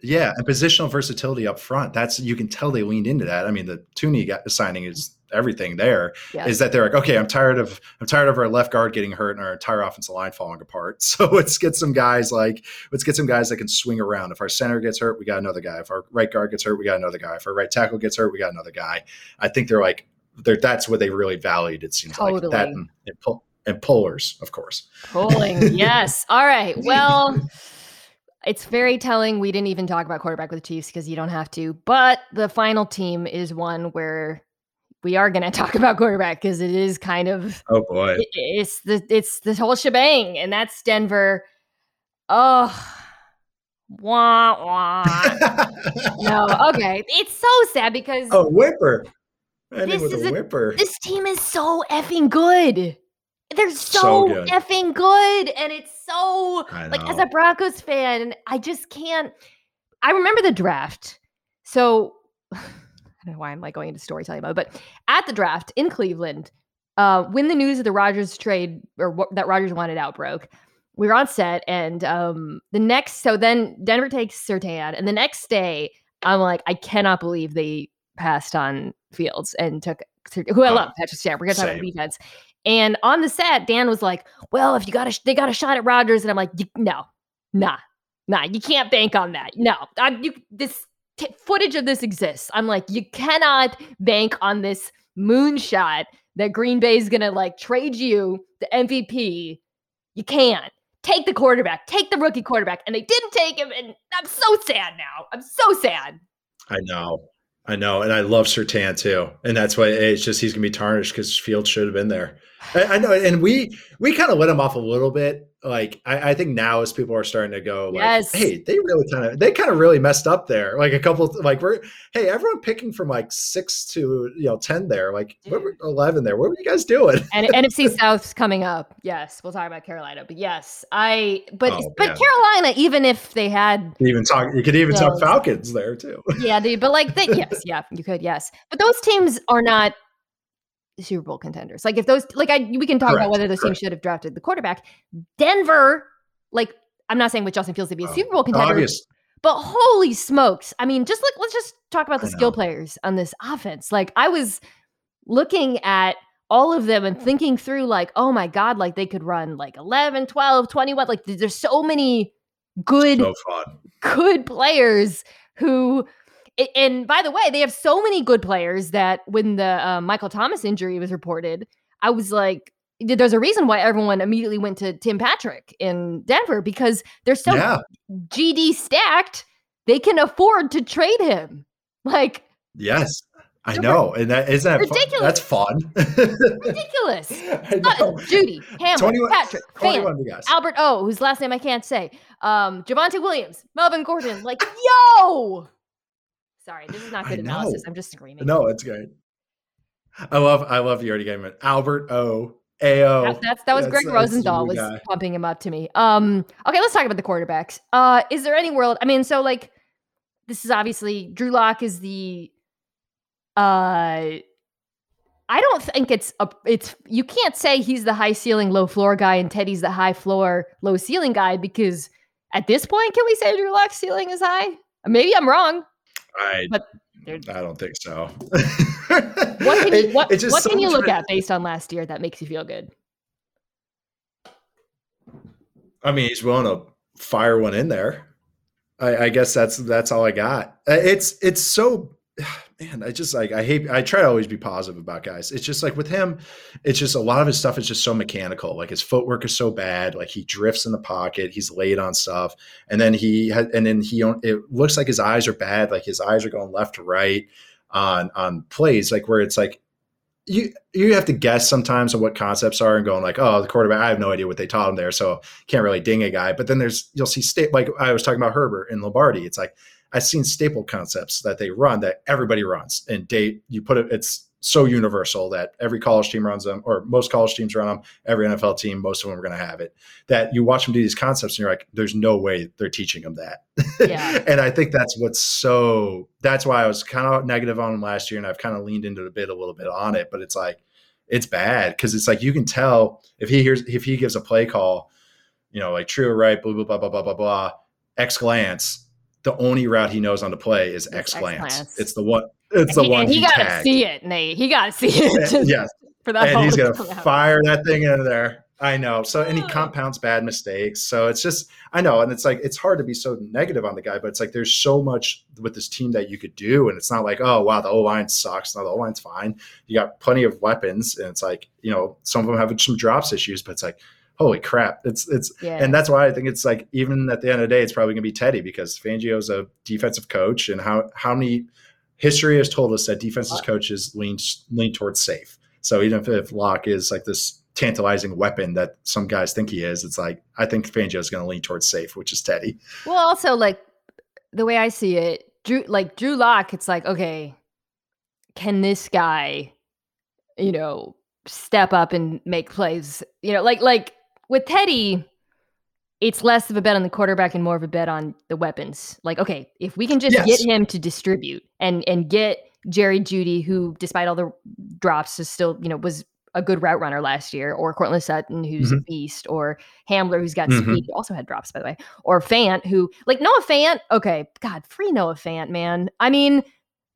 yeah, and positional versatility up front. That's you can tell they leaned into that. I mean, the Thuney got signing is everything there. Is Yes. that they're like, okay, I'm tired of I'm tired of our left guard getting hurt and our entire offensive line falling apart. So let's get some guys like let's get some guys that can swing around. If our center gets hurt, we got another guy. If our right guard gets hurt, we got another guy. If our right tackle gets hurt, we got another guy. I think they're like they're that's what they really valued. It seems like that and, and, pull, and pullers, of course. Pulling. yes. All right. Well, it's very telling we didn't even talk about quarterback with the Chiefs because you don't have to. But the final team is one where we are going to talk about quarterback because it is kind of Oh boy. it- it's the it's the whole shebang, and that's Denver. Oh, wah wah. no, okay. It's so sad because Oh, whipper. This is a a- whipper. this team is so effing good. They're so, So good. effing good, and it's so like as a Broncos fan, I just can't. I remember the draft. So I don't know why I'm like going into storytelling about it, but at the draft in Cleveland, uh, when the news of the Rodgers trade or what, that Rodgers wanted out broke, we were on set, and um, the next, so then Denver takes Surtain, and the next day, I'm like, I cannot believe they passed on Fields and took who I love, Patrick Stamp. We're gonna talk about defense. And on the set, Dan was like, "Well, if you got a, sh- they got a shot at Rodgers," and I'm like, "No, nah, nah, you can't bank on that. No, I'm, you, this t- footage of this exists. I'm like, you cannot bank on this moonshot that Green Bay is gonna like trade you the MVP. You can't take the quarterback, take the rookie quarterback, and they didn't take him, and I'm so sad now. I'm so sad. I know. I know. And I love Surtain too. And that's why it's just he's gonna be tarnished because Fields should have been there. I, I know. And we we kind of let him off a little bit. Like I, I think now as people are starting to go like, Yes. hey, they really kind of they kind of really messed up there. Like a couple like we're hey, everyone picking from like six to you know ten there, like what were, mm. eleven there. What were you guys doing? And NFC South's coming up. Yes, we'll talk about Carolina. But yes, I but Oh, but. Carolina, even if they had You even talk you could even talk Falcons there too. yeah, they but like that, yes, yeah, you could, yes. But those teams are not Super Bowl contenders. Like if those like I we can talk about whether those teams should have drafted the quarterback. Denver, like I'm not saying with Justin Fields to be a Oh, Super Bowl contender, Obvious. but holy smokes. I mean, just like let's just talk about the skill players on this offense. Like I was looking at all of them and thinking through like, oh my god, like they could run like 11, 12, 21. Like there's so many good So good players who and by the way, they have so many good players that when the uh, Michael Thomas injury was reported, I was like, there's a reason why everyone immediately went to Tim Patrick in Denver because they're so yeah. GD stacked, they can afford to trade him. Like Yes. I know. And that isn't that ridiculous. fun? That's fun. ridiculous. I Uh. Jeudy, Hamler, Patrick, Fant, 21 we got. Albert O, whose last name I can't say, um, Javonte Williams, Melvin Gordon. Like, yo! Sorry, this is not good analysis. I'm just screaming. No, it's great. I love I love you already gave him Albert O. AO. That, that's that was That's- Greg that's Rosenthal was guy. pumping him up to me. Um, okay, let's talk about the quarterbacks. Uh, is there any world? I mean, so like, this is obviously Drew Lock is the. Uh, I don't think it's a. It's you can't say he's the high ceiling, low floor guy, and Teddy's the high floor, low ceiling guy because at this point, can we say Drew Lock's ceiling is high? Maybe I'm wrong. I But I don't think so. What can you, It- what, it's what so can you look at based on last year that makes you feel good? I mean, he's willing to fire one in there. I, I guess that's that's all I got. Uh, It's it's so man. I just like I hate. I try to always be positive about guys. It's just like with him, it's just a lot of his stuff is just so mechanical. Like his footwork is so bad. Like he drifts in the pocket. He's late on stuff, and then he and then he. It looks like his eyes are bad. Like his eyes are going left to right on on plays. Like where it's like you you have to guess sometimes on what concepts are and going like, oh, the quarterback. I have no idea what they taught him there, so can't really ding a guy. But then there's you'll see state like I was talking about Herbert and Lombardi. It's like I've seen staple concepts that they run that everybody runs, and date you put it. It's so universal that every college team runs them, or most college teams run them. Every NFL team, most of them are going to have it. That you watch them do these concepts, and you're like, "There's no way they're teaching them that." Yeah. and I think that's what's so. That's why I was kind of negative on them last year, and I've kind of leaned into the bit a little bit on it. But it's like, it's bad because it's like you can tell if he hears if he gives a play call, you know, like true or right, blah blah blah blah blah blah blah, X glance. The only route he knows on to play is X glance. It's the one. It's the he, one and he, he gotta see it, Nate. He gotta see it. yes, for that and he's to gonna fire that thing into there. I know. So and he compounds bad mistakes. So it's just I know, and it's like it's hard to be so negative on the guy, but it's like there's so much with this team that you could do, and it's not like oh wow the O line sucks. No, the O line's fine. You got plenty of weapons, and it's like you know some of them have some drops issues, but it's like holy crap, it's it's Yeah. and that's why I think it's like even at the end of the day, it's probably gonna be Teddy because Fangio's a defensive coach, and how how many history has told us that defensive uh, coaches lean lean towards safe. So even if, if Lock is like this tantalizing weapon that some guys think he is, it's like I think Fangio is going to lean towards safe, which is Teddy. Well, also like the way I see it, Drew like Drew Lock, it's like, okay, can this guy, you know, step up and make plays? You know, like like with Teddy, it's less of a bet on the quarterback and more of a bet on the weapons. Like, okay, if we can just Yes. get him to distribute and and get Jerry Jeudy, who despite all the drops is still, you know, was a good route runner last year, or Courtland Sutton, who's a beast, or Hamler, who's got Mhm. speed, who also had drops, by the way, or Fant, who like Noah Fant. Okay, God, free Noah Fant, man. I mean,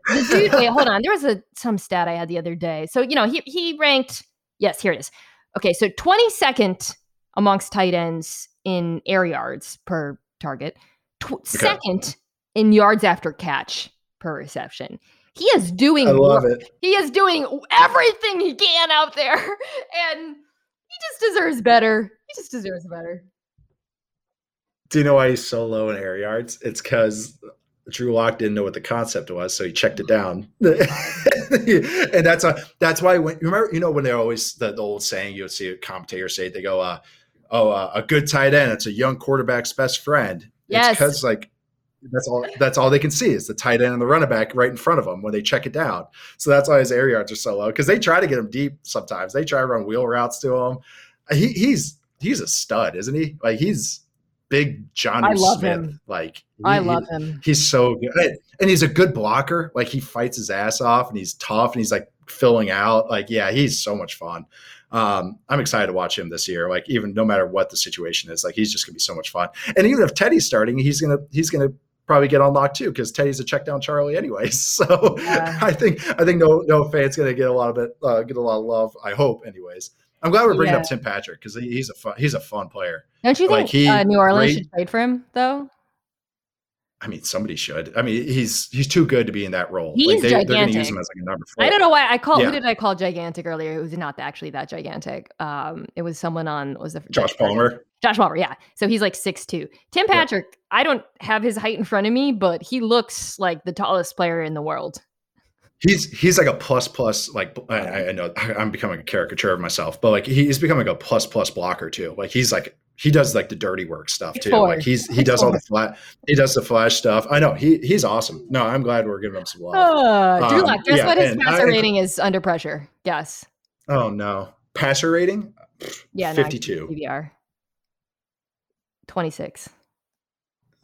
the dude. wait, hold on. There was a some stat I had the other day. So you know, he he ranked. Yes, here it is. Okay, so twenty second amongst tight ends in air yards per target, tw- second in yards after catch per reception. He is doing I love work. it. He is doing everything he can out there, and he just deserves better. He just deserves better. Do you know why he's so low in air yards? It's because Drew Lock didn't know what the concept was, so he checked it down. and that's a, that's why when you remember, you know, when they're always the, the old saying, you would see a commentator say, they go, uh, "Oh, uh, a good tight end, it's a young quarterback's best friend." Yes. Because like that's all that's all they can see is the tight end and the running back right in front of them when they check it down. So that's why his air yards are so low because they try to get him deep sometimes. They try to run wheel routes to him. He, he's he's a stud, isn't he? Like he's big Jonnu I love Smith. him. Like I he- love him. He's so good, and he's a good blocker. Like he fights his ass off, and he's tough, and he's like filling out. Like yeah, he's so much fun. Um, I'm excited to watch him this year. Like even no matter what the situation is, like he's just gonna be so much fun. And even if Teddy's starting, he's gonna he's gonna probably get unlocked too because Teddy's a check down Charlie anyway. So Yeah. I think I think no no fan's gonna get a lot of it uh, get a lot of love. I hope anyways. I'm glad we're bringing up Tim Patrick because he, he's a fun he's a fun player. Don't you Like, think he uh, New Orleans great- should trade for him though? I mean, somebody should. I mean, he's he's too good to be in that role. He's like they, they're going to use gigantic. him as like a number four. I don't know why I called. Yeah. Who did I call gigantic earlier? It was not actually that gigantic. Um, it was someone on was the Josh Palmer. Josh Palmer, yeah. So he's like six two. Tim Yeah. Patrick, I don't have his height in front of me, but he looks like the tallest player in the world. He's he's like a plus plus. Like I, I know I'm becoming a caricature of myself, but like he's becoming a plus plus blocker too. Like he's like he does like the dirty work stuff too. Like he's he does all the flat he does the flash stuff. I know he he's awesome. No, I'm glad we're giving him some love. Uh, Drew Um, Lock, guess yeah, what his passer I- rating is under pressure? Yes. Oh no, passer rating Yeah, no, 52. PBR. 26.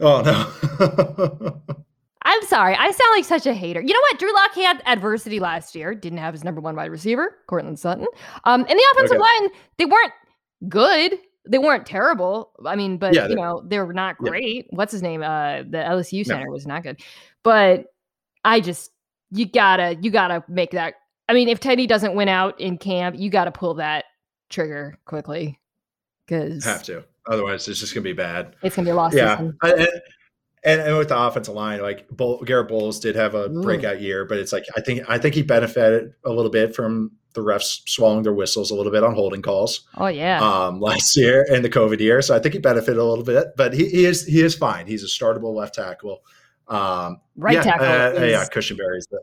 Oh no. I'm sorry. I sound like such a hater. You know what? Drew Lock had adversity last year. Didn't have his number one wide receiver, Courtland Sutton. Um, and the offensive Okay. line, they weren't good. They weren't terrible. I mean, but Yeah, you know, they were not Yeah. great. What's his name? Uh, the LSU No. center was not good. But I just, you gotta, you gotta make that. I mean, if Teddy doesn't win out in camp, you gotta pull that trigger quickly because Have to. Otherwise, it's just gonna be bad. it's gonna be a lost Yeah. I- and, and and with the offensive line, like Bull, Garrett Bolles did have a Ooh. breakout year, but it's like I think I think he benefited a little bit from the refs swallowing their whistles a little bit on holding calls Oh yeah. um, last year and the COVID year. So I think he benefited a little bit, but he, he is he is fine. He's a startable left tackle. Um, right yeah, tackle. uh, yeah, is- Cushenberry's the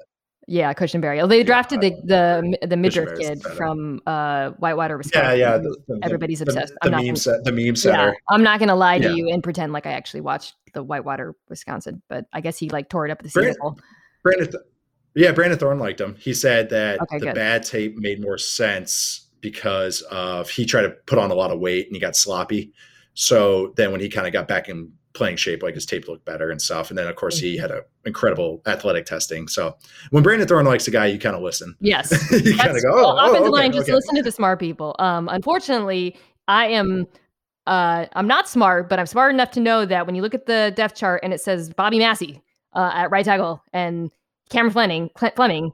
Yeah, Cushenberry. Oh, they Yeah, drafted the the the midriff kid from uh, Whitewater, Wisconsin. yeah. who The, the- everybody's the, obsessed. The, I'm not meme set, the meme yeah, center. I'm not gonna lie to Yeah. you and pretend like I actually watched the Whitewater, Wisconsin, but I guess he like tore it up at the Brandon- Brandon, Yeah, Brandon Thorn liked him. He said that Okay, the good. bad tape made more sense because of he tried to put on a lot of weight and he got sloppy. So then when he kind of got back in playing shape, like his tape looked better and stuff. And then of course he had a incredible athletic testing. So when Brandon Thorn likes a guy, you kind of listen. Yes. you kind of go, well, oh, oh, offensive okay, line. Just okay." listen to the smart people. Um, unfortunately, I am. Uh, I'm not smart, but I'm smart enough to know that when you look at the depth chart and it says Bobby Massie uh, at right tackle and Cameron Fleming, Fleming,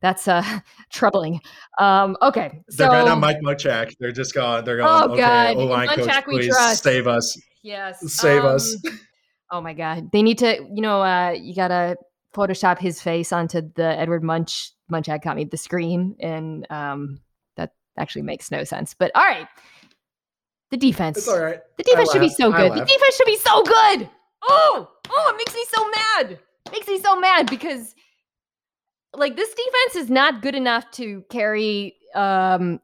that's uh, troubling. Um, okay, so They're on Mike Munchak. They're just going. They're going. Oh, okay, God. O-line Munchak we please trust." save us. yes, Save us. um, Oh my god, they need to. You know, uh, you gotta Photoshop his face onto the Edward Munch Munchak got me the screen, and um, that actually makes no sense. But all right, the defense. It's all right. The defense should be so good. The defense should be so good. Oh, oh, it makes me so mad. Makes me so mad because like this defense is not good enough to carry um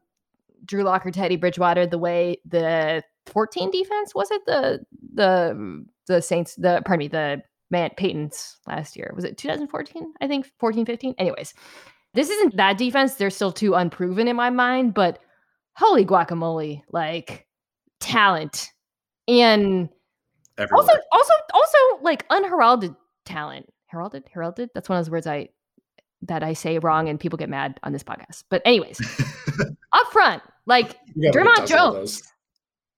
Drew Locker, Teddy Bridgewater the way the 14 defense was it? The the the Saints the pardon me the man Peyton's last year. Was it 2014 I think 14 15 anyways this isn't that defense. They're still too unproven in my mind but holy guacamole like talent. And Everywhere. also also also like unheralded talent heralded heralded. That's one of those words i that i say wrong and people get mad on this podcast. But anyways up front like You got like a Dre'Mont jones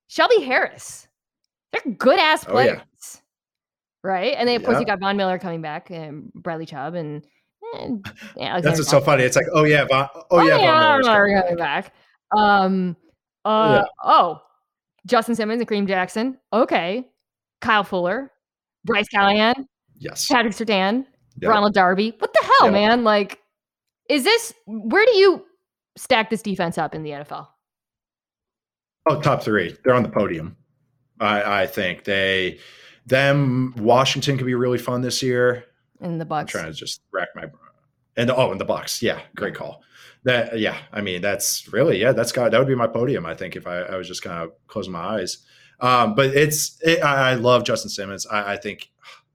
shelby harris they're good ass Oh, yeah. players right? And then of course you got von miller coming back and bradley chubb and, and yeah, That's what's so funny. It's like, oh yeah, Von, oh, yeah, Von Miller's Miller coming coming back. Um, uh, oh, Justin Simmons and Kareem Jackson. Okay, Kyle Fuller, Bryce Callahan, Yes. Patrick Surtain, Yep. Ronald Darby. What the hell, Yep. man? Like, is this? Where do you stack this defense up in the NFL? Oh, top three. They're on the podium. I, I think they, them, Washington could be really fun this year. In the I'm trying to just rack my, and oh, in the Bucs. Yeah, great call. That yeah, I mean that's really yeah, that's got that would be my podium. I think if I, I was just kind of closing my eyes. Um, but it's it, I, I love Justin Simmons. I, I think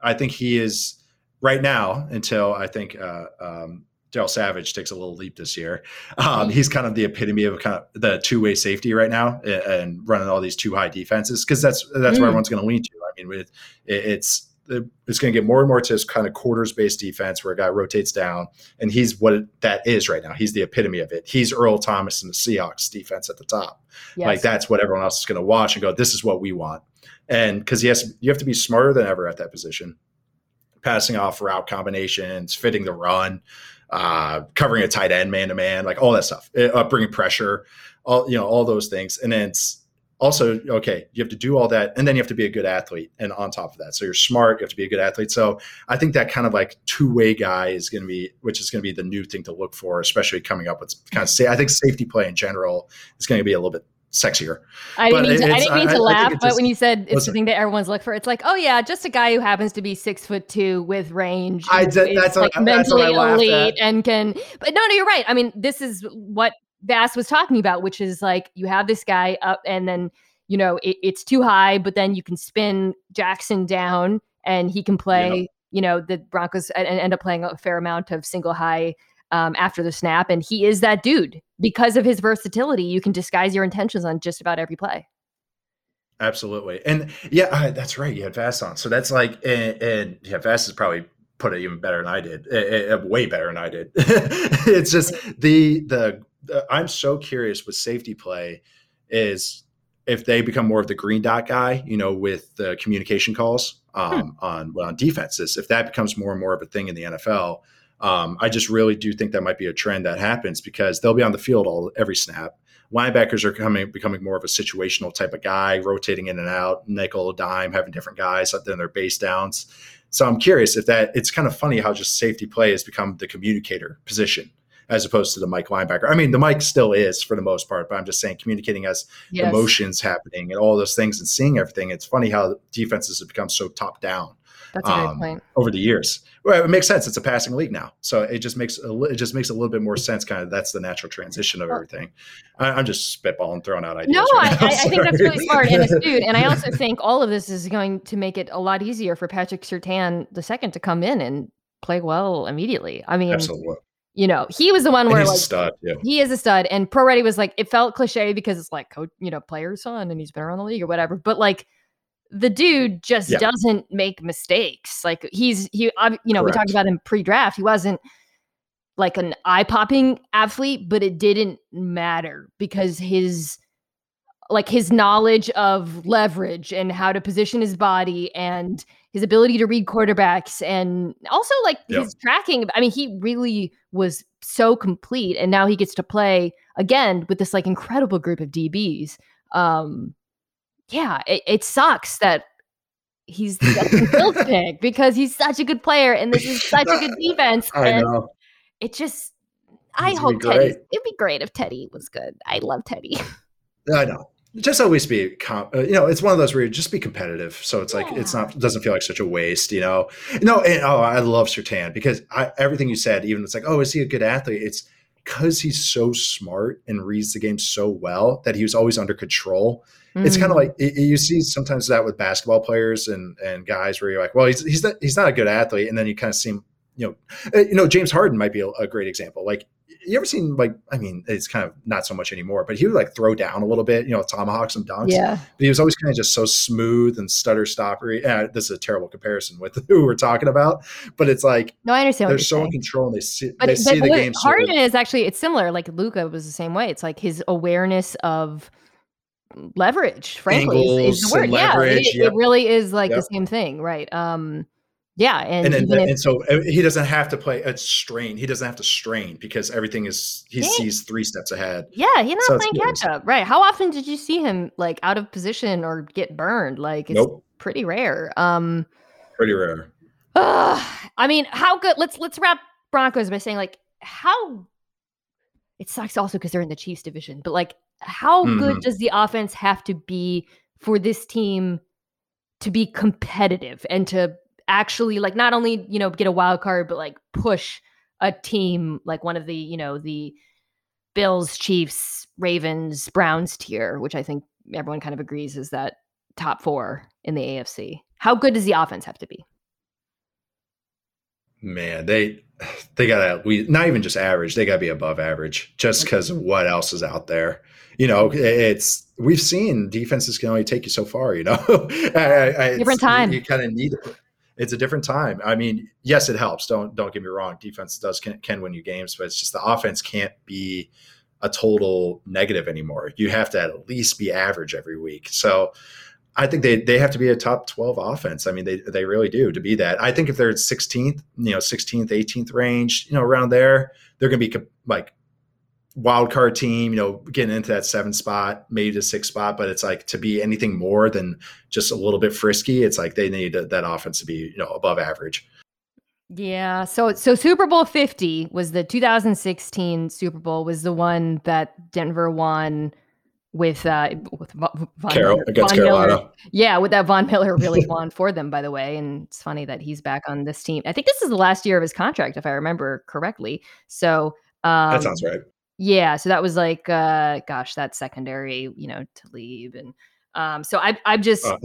I think he is right now until I think uh, um, Darnell Savage takes a little leap this year. Um, he's kind of the epitome of kind of the two way safety right now and, and running all these two high defenses because that's that's Mm. where everyone's going to lean to. I mean, with it, it's it's going to get more and more to this kind of quarters based defense where a guy rotates down, and he's what that is right now. He's the epitome of it. He's Earl Thomas and the Seahawks defense at the top. yes. Like that's what everyone else is going to watch and go, "This is what we want." And because yes, you have to be smarter than ever at that position, passing off route combinations, fitting the run, uh, covering a tight end man to man, like all that stuff, uh, bringing pressure, all you know, all those things, and then it's also okay you have to do all that and then you have to be a good athlete and on top of that. So you're smart you have to be a good athlete. So i think that kind of like two-way guy is going to be which is going to be the new thing to look for especially coming up with kind of say i think safety play in general is going to be a little bit sexier I didn't but mean to, I didn't mean I- I to think laugh, it but just- when you said it's the thing that everyone's look for, it's like, oh yeah, just a guy who happens to be six foot two with range. I did- that's what- like that's what I mentally laughed elite at. and can. But no, no, you're right. I mean, this is what Bass was talking about, which is like you have this guy up, and then you know it, it's too high, but then you can spin Jackson down, and he can play. You know, the Broncos and end up playing a fair amount of single high um, after the snap, and he is that dude because of his versatility. You can disguise your intentions on just about every play. Absolutely. And yeah, uh, that's right. You had Vass on. So that's like, and, and yeah, Vass has probably put it even better than I did, way better than I did. it's just the, the, the, I'm so curious with safety play is if they become more of the green dot guy, you know, with the communication calls um, on, on defenses, if that becomes more and more of a thing in the NFL, um, I just really do think that might be a trend that happens because they'll be on the field all every snap linebackers are coming becoming more of a situational type of guy, rotating in and out, nickel, dime, having different guys than their base downs. So I'm curious if that it's kind of funny how just safety play has become the communicator position as opposed to the Mike linebacker. I mean, the Mike still is for the most part, but I'm just saying communicating as Yes. emotions happening and all those things and seeing everything. It's funny how defenses have become so top down That's a great um, point. over the years. Well, it makes sense. It's a passing league now, so it just makes a, it just makes a little bit more sense. Kind of that's the natural transition of everything. I, I'm just spitballing, throwing out ideas. No, right I. I, think that's really smart and astute. And I also think all of this is going to make it a lot easier for Patrick Surtain the second to come in and play well immediately. I mean, Absolutely. you know, he was the one where he's a like stud, too. he is a stud, and Pro Ready was like it felt cliche because it's like coach, you know, player's son, and he's been around the league or whatever. But like the dude just Yeah. doesn't make mistakes. Like he's he, you know, we talked about him pre-draft. He wasn't like an eye-popping athlete, but it didn't matter because his like his knowledge of leverage and how to position his body and his ability to read quarterbacks and also like Yep. his tracking i mean he really was so complete and now he gets to play again with this like incredible group of dbs um yeah it, it sucks that he's the Fields pick because he's such a good player and this is such a good defense I and know. it just i It's hope teddy it'd be great if teddy was good i love teddy I know. Just always be, com- uh, you know, it's one of those where you just be competitive. So it's like it's not doesn't feel like such a waste, you know. No, and oh, I love Surtain because I, everything you said, even it's like, oh, is he a good athlete? It's because he's so smart and reads the game so well that he was always under control. It's kind Mm. of like y- you see sometimes that with basketball players and and guys where you're like, well, he's he's not, he's not a good athlete, and then you kind of see him, you know, uh, you know, James Harden might be a, a great example. Like, you ever seen like, I mean, it's kind of not so much anymore, but he would like throw down a little bit, you know, tomahawks and dunks. yeah But he was always kind of just so smooth and stutter stoppery. Uh, this is a terrible comparison with who we're talking about, but it's like no i understand they're so in control and they see But, they but see the game. Harden is actually it's similar. Like Luka was the same way. It's like his awareness of leverage, frankly, is, is the word. and Yeah, it, yep. it really is like Yep. the same thing, right? Um, yeah, and, and and, if, and so uh, he doesn't have to play a strain. He doesn't have to strain because everything is he Yeah. sees three steps ahead. yeah, he's not so playing catch up, right? How often did you see him like out of position or get burned? Like it's Nope, pretty rare. Um, pretty rare. Ugh, I mean, how good? Let's let's wrap Broncos by saying like how. It sucks also because they're in the Chiefs division, but like, how good Mhm. does the offense have to be for this team to be competitive and to actually like not only you know get a wild card, but like push a team like one of the you know the Bills, Chiefs, Ravens, Browns tier, which I think everyone kind of agrees is that top four in the AFC. How good does the offense have to be? Man, they they gotta we not even just average. They gotta be above average just mm-hmm. because of what else is out there. You know, it's we've seen defenses can only take you so far. You know, I- I- Different time. You, kind of need it. It's a different time. I mean, yes, it helps. Don't don't get me wrong. Defense does can, can win you games, but it's just the offense can't be a total negative anymore. You have to at least be average every week. So I think they they have to be a top 12 offense. I mean, they they really do to be that. I think if they're 16th, you know, 16th, 18th range, you know, around there, they're going to be like wild card team, you know, getting into that seven spot, maybe the six spot, but it's like to be anything more than just a little bit frisky, it's like they need that offense to be, you know, above average. Yeah. So so Super Bowl 50 was the 2016 Super Bowl was the one that Denver won with uh with Von Carol Miller- against Von Miller. Carolina. Yeah, with that Von Miller really won for them by the way and it's funny that he's back on this team. I think this is the last year of his contract if I remember correctly. So um That sounds right. Yeah, so that was like uh gosh, that secondary, you know, to leave and um so I I'm just Uh,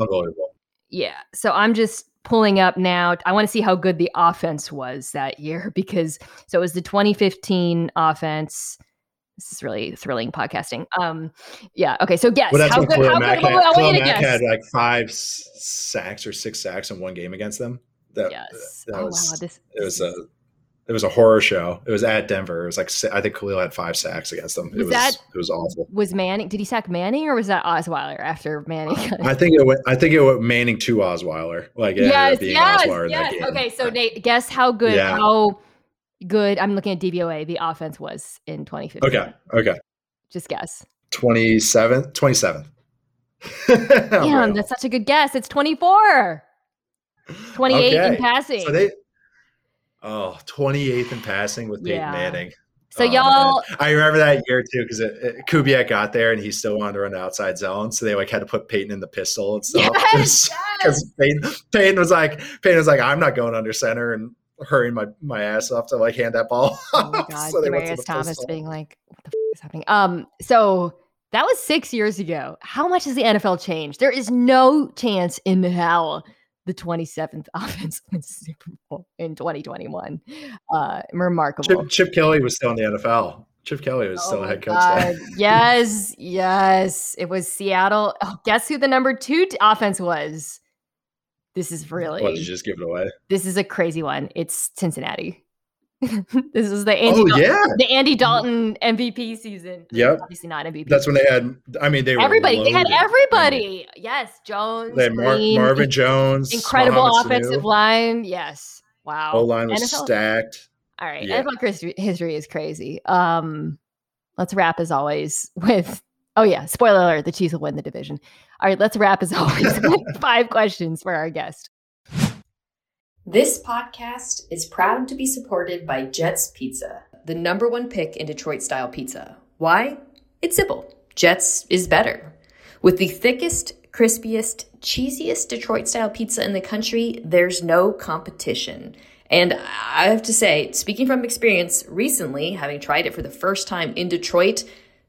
yeah. So I'm just pulling up now. I want to see how good the offense was that year because so it was the 2015 offense. This is really thrilling podcasting. Um, yeah. Okay. So guess Well, how good? How Mack, good? had, I want you to guess. had like five sacks or six sacks in one game against them. That, yes. that oh was wow. This it was a it was a horror show. It was at Denver. It was like I think Khalil had five sacks against them. It Was was that- it was awful. was Manning. Did he sack Manning or was that Osweiler after Manning? I think it went. I think it went Manning to Osweiler. Like it ended yes. Yes. Osweiler Yes. Okay. So Nate, guess how good? Yeah. How good? I'm looking at DVOA. The offense was in 2015. Okay. Okay. Just guess. 27th. 27th. Damn, that's such a good guess. It's 24. 28 in passing. So they. Oh, 28th in passing with Peyton Yeah. Manning. So Oh, y'all, I remember that year too because Kubiak got there and he still wanted to run the outside zone, so they like had to put Peyton in the pistol and stuff. yes, yes. because Peyton, Peyton was like, Peyton was like, I'm not going under center and hurrying my, my ass off to like hand that ball. Oh my. God, So they went to Demaryius Thomas pistol. being like, "What the f- is happening?" Um, so that was six years ago. How much has the NFL changed? There is no chance in the hell the 27th offense wins Super Bowl in 2021. Uh, remarkable. Chip, Chip Kelly was still in the NFL. Chip Kelly was still Oh a head coach. God. yes, yes. It was Seattle. Oh, guess who the number two offense was? This is really What did you just give it away? this is a crazy one. It's Cincinnati. this is the Andy Oh Dal- yeah, the Andy Dalton MVP season. Yep. Obviously not MVP. that's when they had. I mean, they were everybody. They had loaded. everybody. Yes, Jones. They had Mar- Green, Marvin Jones, incredible Mohamed offensive Sanu. line. Yes. Wow. O line was NFL stacked. All right. Yeah. NFL history, history is crazy. Um, let's wrap as always with oh yeah, spoiler alert, the Chiefs will win the division. All right, let's wrap as always with five questions for our guest. This podcast is proud to be supported by Jets Pizza, the number one pick in Detroit style pizza. Why? It's simple. Jets is better. With the thickest, crispiest, cheesiest Detroit style pizza in the country, there's no competition. And I have to say, speaking from experience recently, having tried it for the first time in Detroit,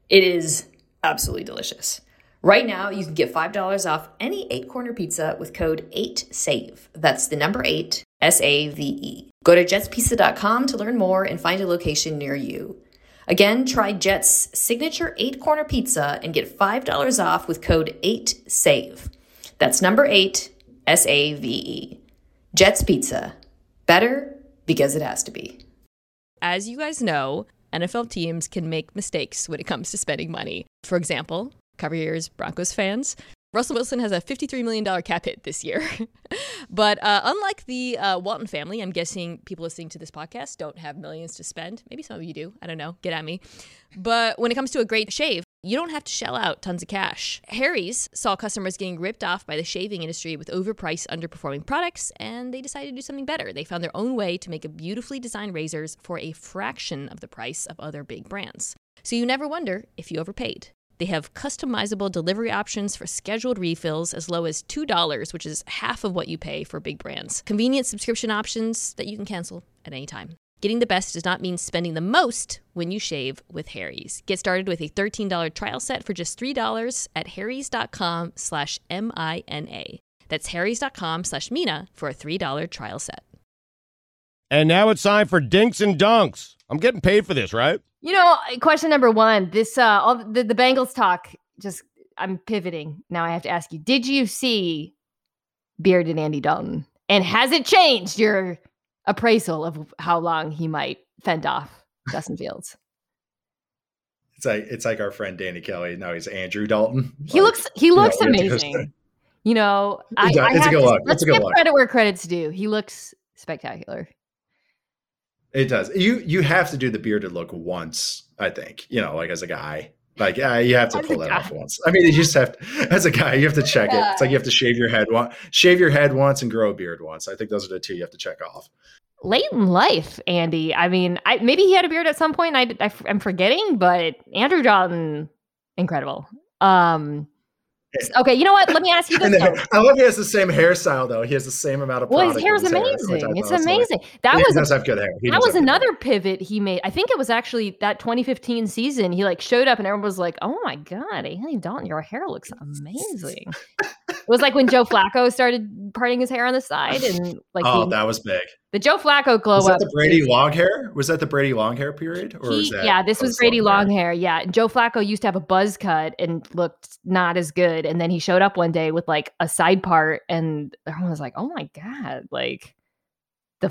it is absolutely delicious. Right now, you can get $5 off any eight corner pizza with code 8SAVE. That's the number 8, S A V E. Go to jetspizza.com to learn more and find a location near you. Again, try Jet's signature eight corner pizza and get $5 off with code 8SAVE. That's number 8, S A V E. Jet's Pizza. Better because it has to be. As you guys know, NFL teams can make mistakes when it comes to spending money. For example, ears, Broncos fans. Russell Wilson has a $53 million cap hit this year. but uh, unlike the uh, Walton family, I'm guessing people listening to this podcast don't have millions to spend. Maybe some of you do. I don't know. Get at me. But when it comes to a great shave, you don't have to shell out tons of cash. Harry's saw customers getting ripped off by the shaving industry with overpriced, underperforming products, and they decided to do something better. They found their own way to make beautifully designed razors for a fraction of the price of other big brands. So you never wonder if you overpaid. They have customizable delivery options for scheduled refills as low as $2, which is half of what you pay for big brands. Convenient subscription options that you can cancel at any time. Getting the best does not mean spending the most when you shave with Harry's. Get started with a $13 trial set for just $3 at harrys.com slash M-I-N-A. That's harrys.com slash Mina for a $3 trial set. And now it's time for Dinks and Dunks. I'm getting paid for this, right? You know, question number one. This uh all the, the Bengals talk. Just I'm pivoting. Now I have to ask you, did you see bearded Andy Dalton? And has it changed your appraisal of how long he might fend off Justin Fields? It's like it's like our friend Danny Kelly. No, he's Andrew Dalton. He Like, looks he looks we have to go amazing. You know, I, It's a good to- look. Let's It's a good give look. credit where credit's due. He looks spectacular. It does. You you have to do the bearded look once, I think. You know, like as a guy. Like yeah, you have to As pull that off once. I mean, you just have to, as a guy, you have to check it. It's like you have to shave your head once, shave your head once, and grow a beard once. I think those are the two you have to check off. Late in life, Andy. I mean, I maybe he had a beard at some point. I, I am forgetting, but Andrew Dalton, incredible. Um, okay, you know what? Let me ask you this. And then, though. I love he has the same hairstyle though. He has the same amount of. Well, his hair is in hair, amazing. It's thought was funny. amazing. That he was does have good hair. He that was good hair. another pivot he made. I think it was actually that 2015 season. He like showed up and everyone was like, "Oh my god, Andy Dalton, your hair looks amazing." It was like when Joe Flacco started parting his hair on the side and like Oh, the, that was big. the Joe Flacco glow Was up. that the Brady long hair? Was that the Brady long hair period? Or He- was that yeah, this was post Brady long long hair. Yeah, and Joe Flacco used to have a buzz cut and looked not as good. And then he showed up one day with like a side part, and everyone was like, "Oh my god!" Like the,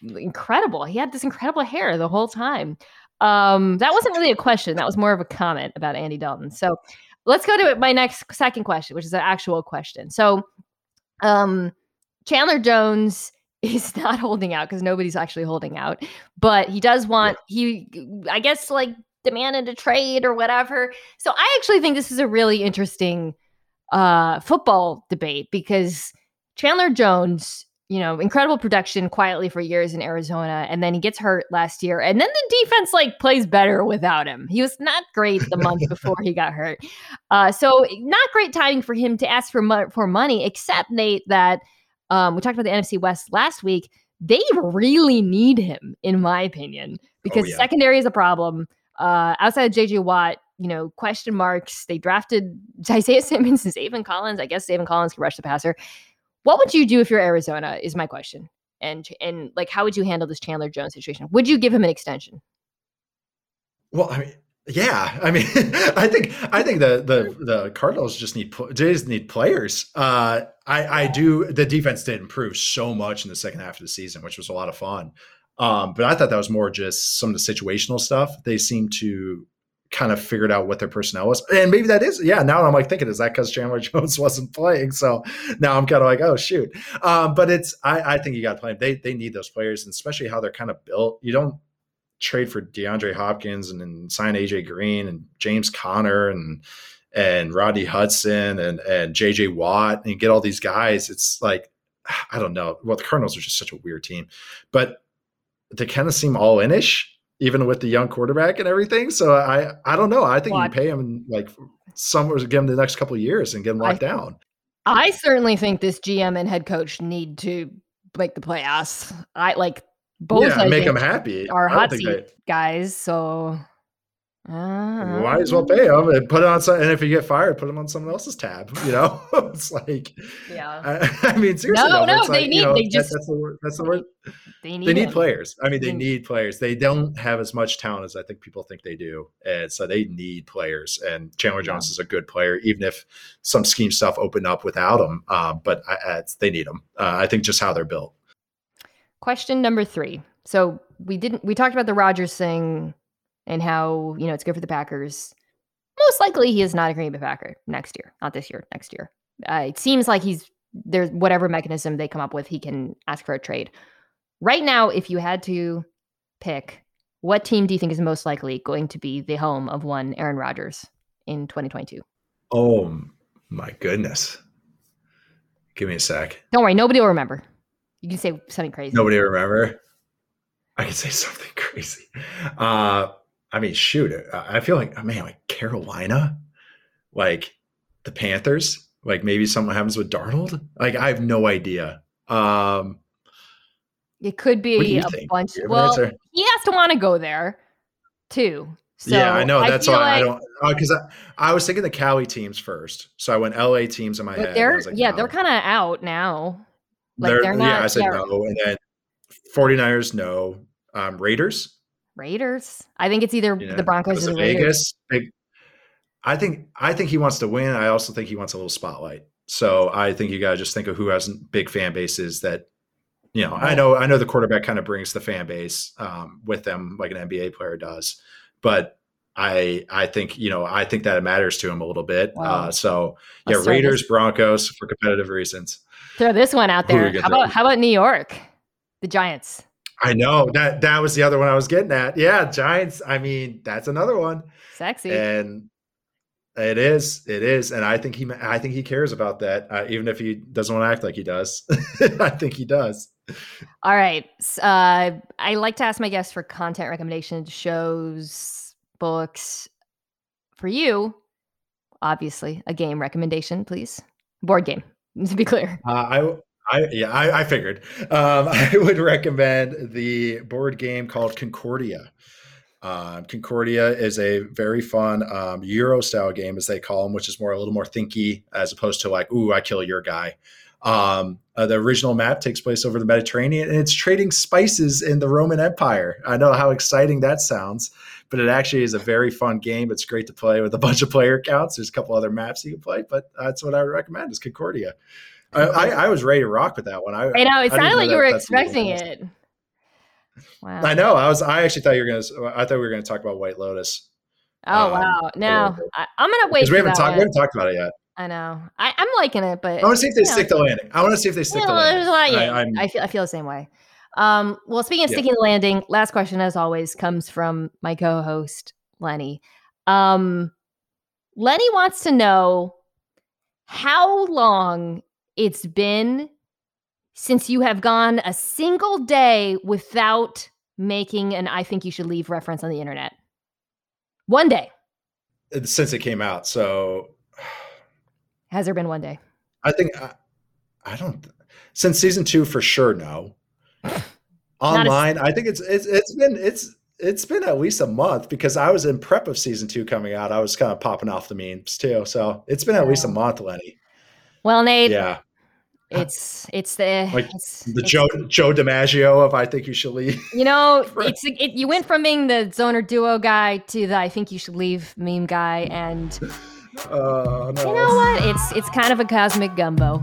the incredible. He had this incredible hair the whole time. Um, that wasn't really a question. That was more of a comment about Andy Dalton. So let's go to my next second question, which is an actual question. So, um, Chandler Jones is not holding out because nobody's actually holding out, but he does want he, I guess, like demanded a trade or whatever. So I actually think this is a really interesting uh football debate because Chandler Jones, you know, incredible production quietly for years in Arizona, and then he gets hurt last year, and then the defense like plays better without him. He was not great the month before he got hurt, uh, so not great timing for him to ask for mo- for money. Except Nate that um, we talked about the NFC West last week. They really need him, in my opinion, because yeah. secondary is a problem. Uh, outside of JJ Watt, you know, question marks. They drafted Isaiah Simmons and Zaven Collins. I guess Zaven Collins can rush the passer. What would you do if you're Arizona? Is my question. And and like, how would you handle this Chandler Jones situation? Would you give him an extension? Well, I mean, yeah, I mean, I think I think the the the Cardinals just need just need players. Uh, I I do. The defense did improve so much in the second half of the season, which was a lot of fun. Um, but I thought that was more just some of the situational stuff. They seem to kind of figured out what their personnel was, and maybe that is. Yeah, now I'm like thinking, is that because Chandler Jones wasn't playing? So now I'm kind of like, oh shoot. Um, but it's I I think you got to play. They they need those players, and especially how they're kind of built. You don't trade for DeAndre Hopkins and then sign AJ Green and James Conner and and Rodney Hudson and and JJ Watt and get all these guys. It's like I don't know. Well, the Cardinals are just such a weird team, but they kind of seem all inish, even with the young quarterback and everything. So I I don't know. I think well, you pay him like somewhere to give him the next couple years and get him locked I, down. I certainly think this GM and head coach need to make the playoffs. I like both yeah, make them happy. Are hot seat they... guys, so uh, might as well pay them and put it on some. And if you get fired, put them on someone else's tab. You know, it's like, yeah. I, I mean, seriously, no, though, no, they like, need. You know, they just that's the word. That's the word. They need. They need players. I mean, they, they need players. They don't have as much talent as I think people think they do, and so they need players. And Chandler Jones yeah. is a good player, even if some scheme stuff opened up without him. Um, but I, they need him. Uh, I think just how they're built. Question number three. So we didn't we talked about the Rodgers thing and how, you know, it's good for the Packers. Most likely he is not a Green Bay Packer next year, not this year, next year. Uh, it seems like he's there's whatever mechanism they come up with, he can ask for a trade. Right now, if you had to pick, what team do you think is most likely going to be the home of one Aaron Rodgers in 2022? Oh my goodness. Give me a sec. Don't worry, nobody will remember. You can say something crazy. Nobody remember. I can say something crazy. Uh, I mean, shoot, I feel like, oh, man, like Carolina, like the Panthers, like maybe something happens with Darnold. Like I have no idea. Um, it could be a think? bunch. Well, he has to want to go there too. So yeah, I know. That's why like, I don't because uh, I, I was thinking the Cali teams first, so I went LA teams in my head. They're like, yeah, no. they're kind of out now. Like they're, they're not. Yeah, I said no, and then 49ers, no. Um, Raiders. Raiders. I think it's either the Broncos or the Vegas. Big, I think I think he wants to win. I also think he wants a little spotlight. So I think you gotta just think of who has big fan bases that you know, I know I know the quarterback kind of brings the fan base um, with them like an NBA player does, but I I think you know I think that it matters to him a little bit. Wow. Uh, so yeah, Raiders, Broncos for competitive reasons. Throw this one out there. How about how about New York? The Giants. I know that that was the other one I was getting at. Yeah, Giants. I mean, that's another one. Sexy. And it is. It is. And I think he. I think he cares about that, uh, even if he doesn't want to act like he does. I think he does. All right. Uh, I like to ask my guests for content recommendations, shows, books. For you, obviously, a game recommendation, please. Board game. To be clear. Uh, I I yeah, I, I figured. Um, I would recommend the board game called Concordia. Uh, Concordia is a very fun um, Euro style game, as they call them, which is more a little more thinky as opposed to like, "Ooh, I kill your guy." Um, uh, the original map takes place over the Mediterranean, and it's trading spices in the Roman Empire. I know how exciting that sounds, but it actually is a very fun game. It's great to play with a bunch of player counts. There's a couple other maps you can play, but that's what I would recommend is Concordia. I, I, was ready to rock with that one. I, I know it sounded like you were expecting it. Wow. I know. I was. I actually thought you were gonna. I thought we were gonna talk about White Lotus. Oh um, wow! No, I, am gonna wait. We haven't talked. We haven't talked about it yet. I know. I, am liking it, but I want to see if they stick know. the landing. I want to see if they stick you the landing. Lot, yeah, I, I, feel. I feel the same way. Um, well, speaking of yeah. sticking the landing, last question, as always, comes from my co-host Lenny. Um, Lenny wants to know how long it's been since you have gone a single day without making an I think you should leave reference on the internet. One day. Uh, since it came out. So has there been one day? I think I, I don't since season 2 for sure no. Online, a, I think it's it's it's been it's it's been at least a month because I was in prep of season 2 coming out. I was kind of popping off the memes too. So, it's been at least a month, Lenny. Well, Nate. Yeah. It's it's the Like it's, The it's- Joe Joe DiMaggio of I think you should leave. You know, Right. it's it, you went from being the zoner duo guy to the I think you should leave meme guy, and Uh, no. you know what? It's it's kind of a cosmic gumbo.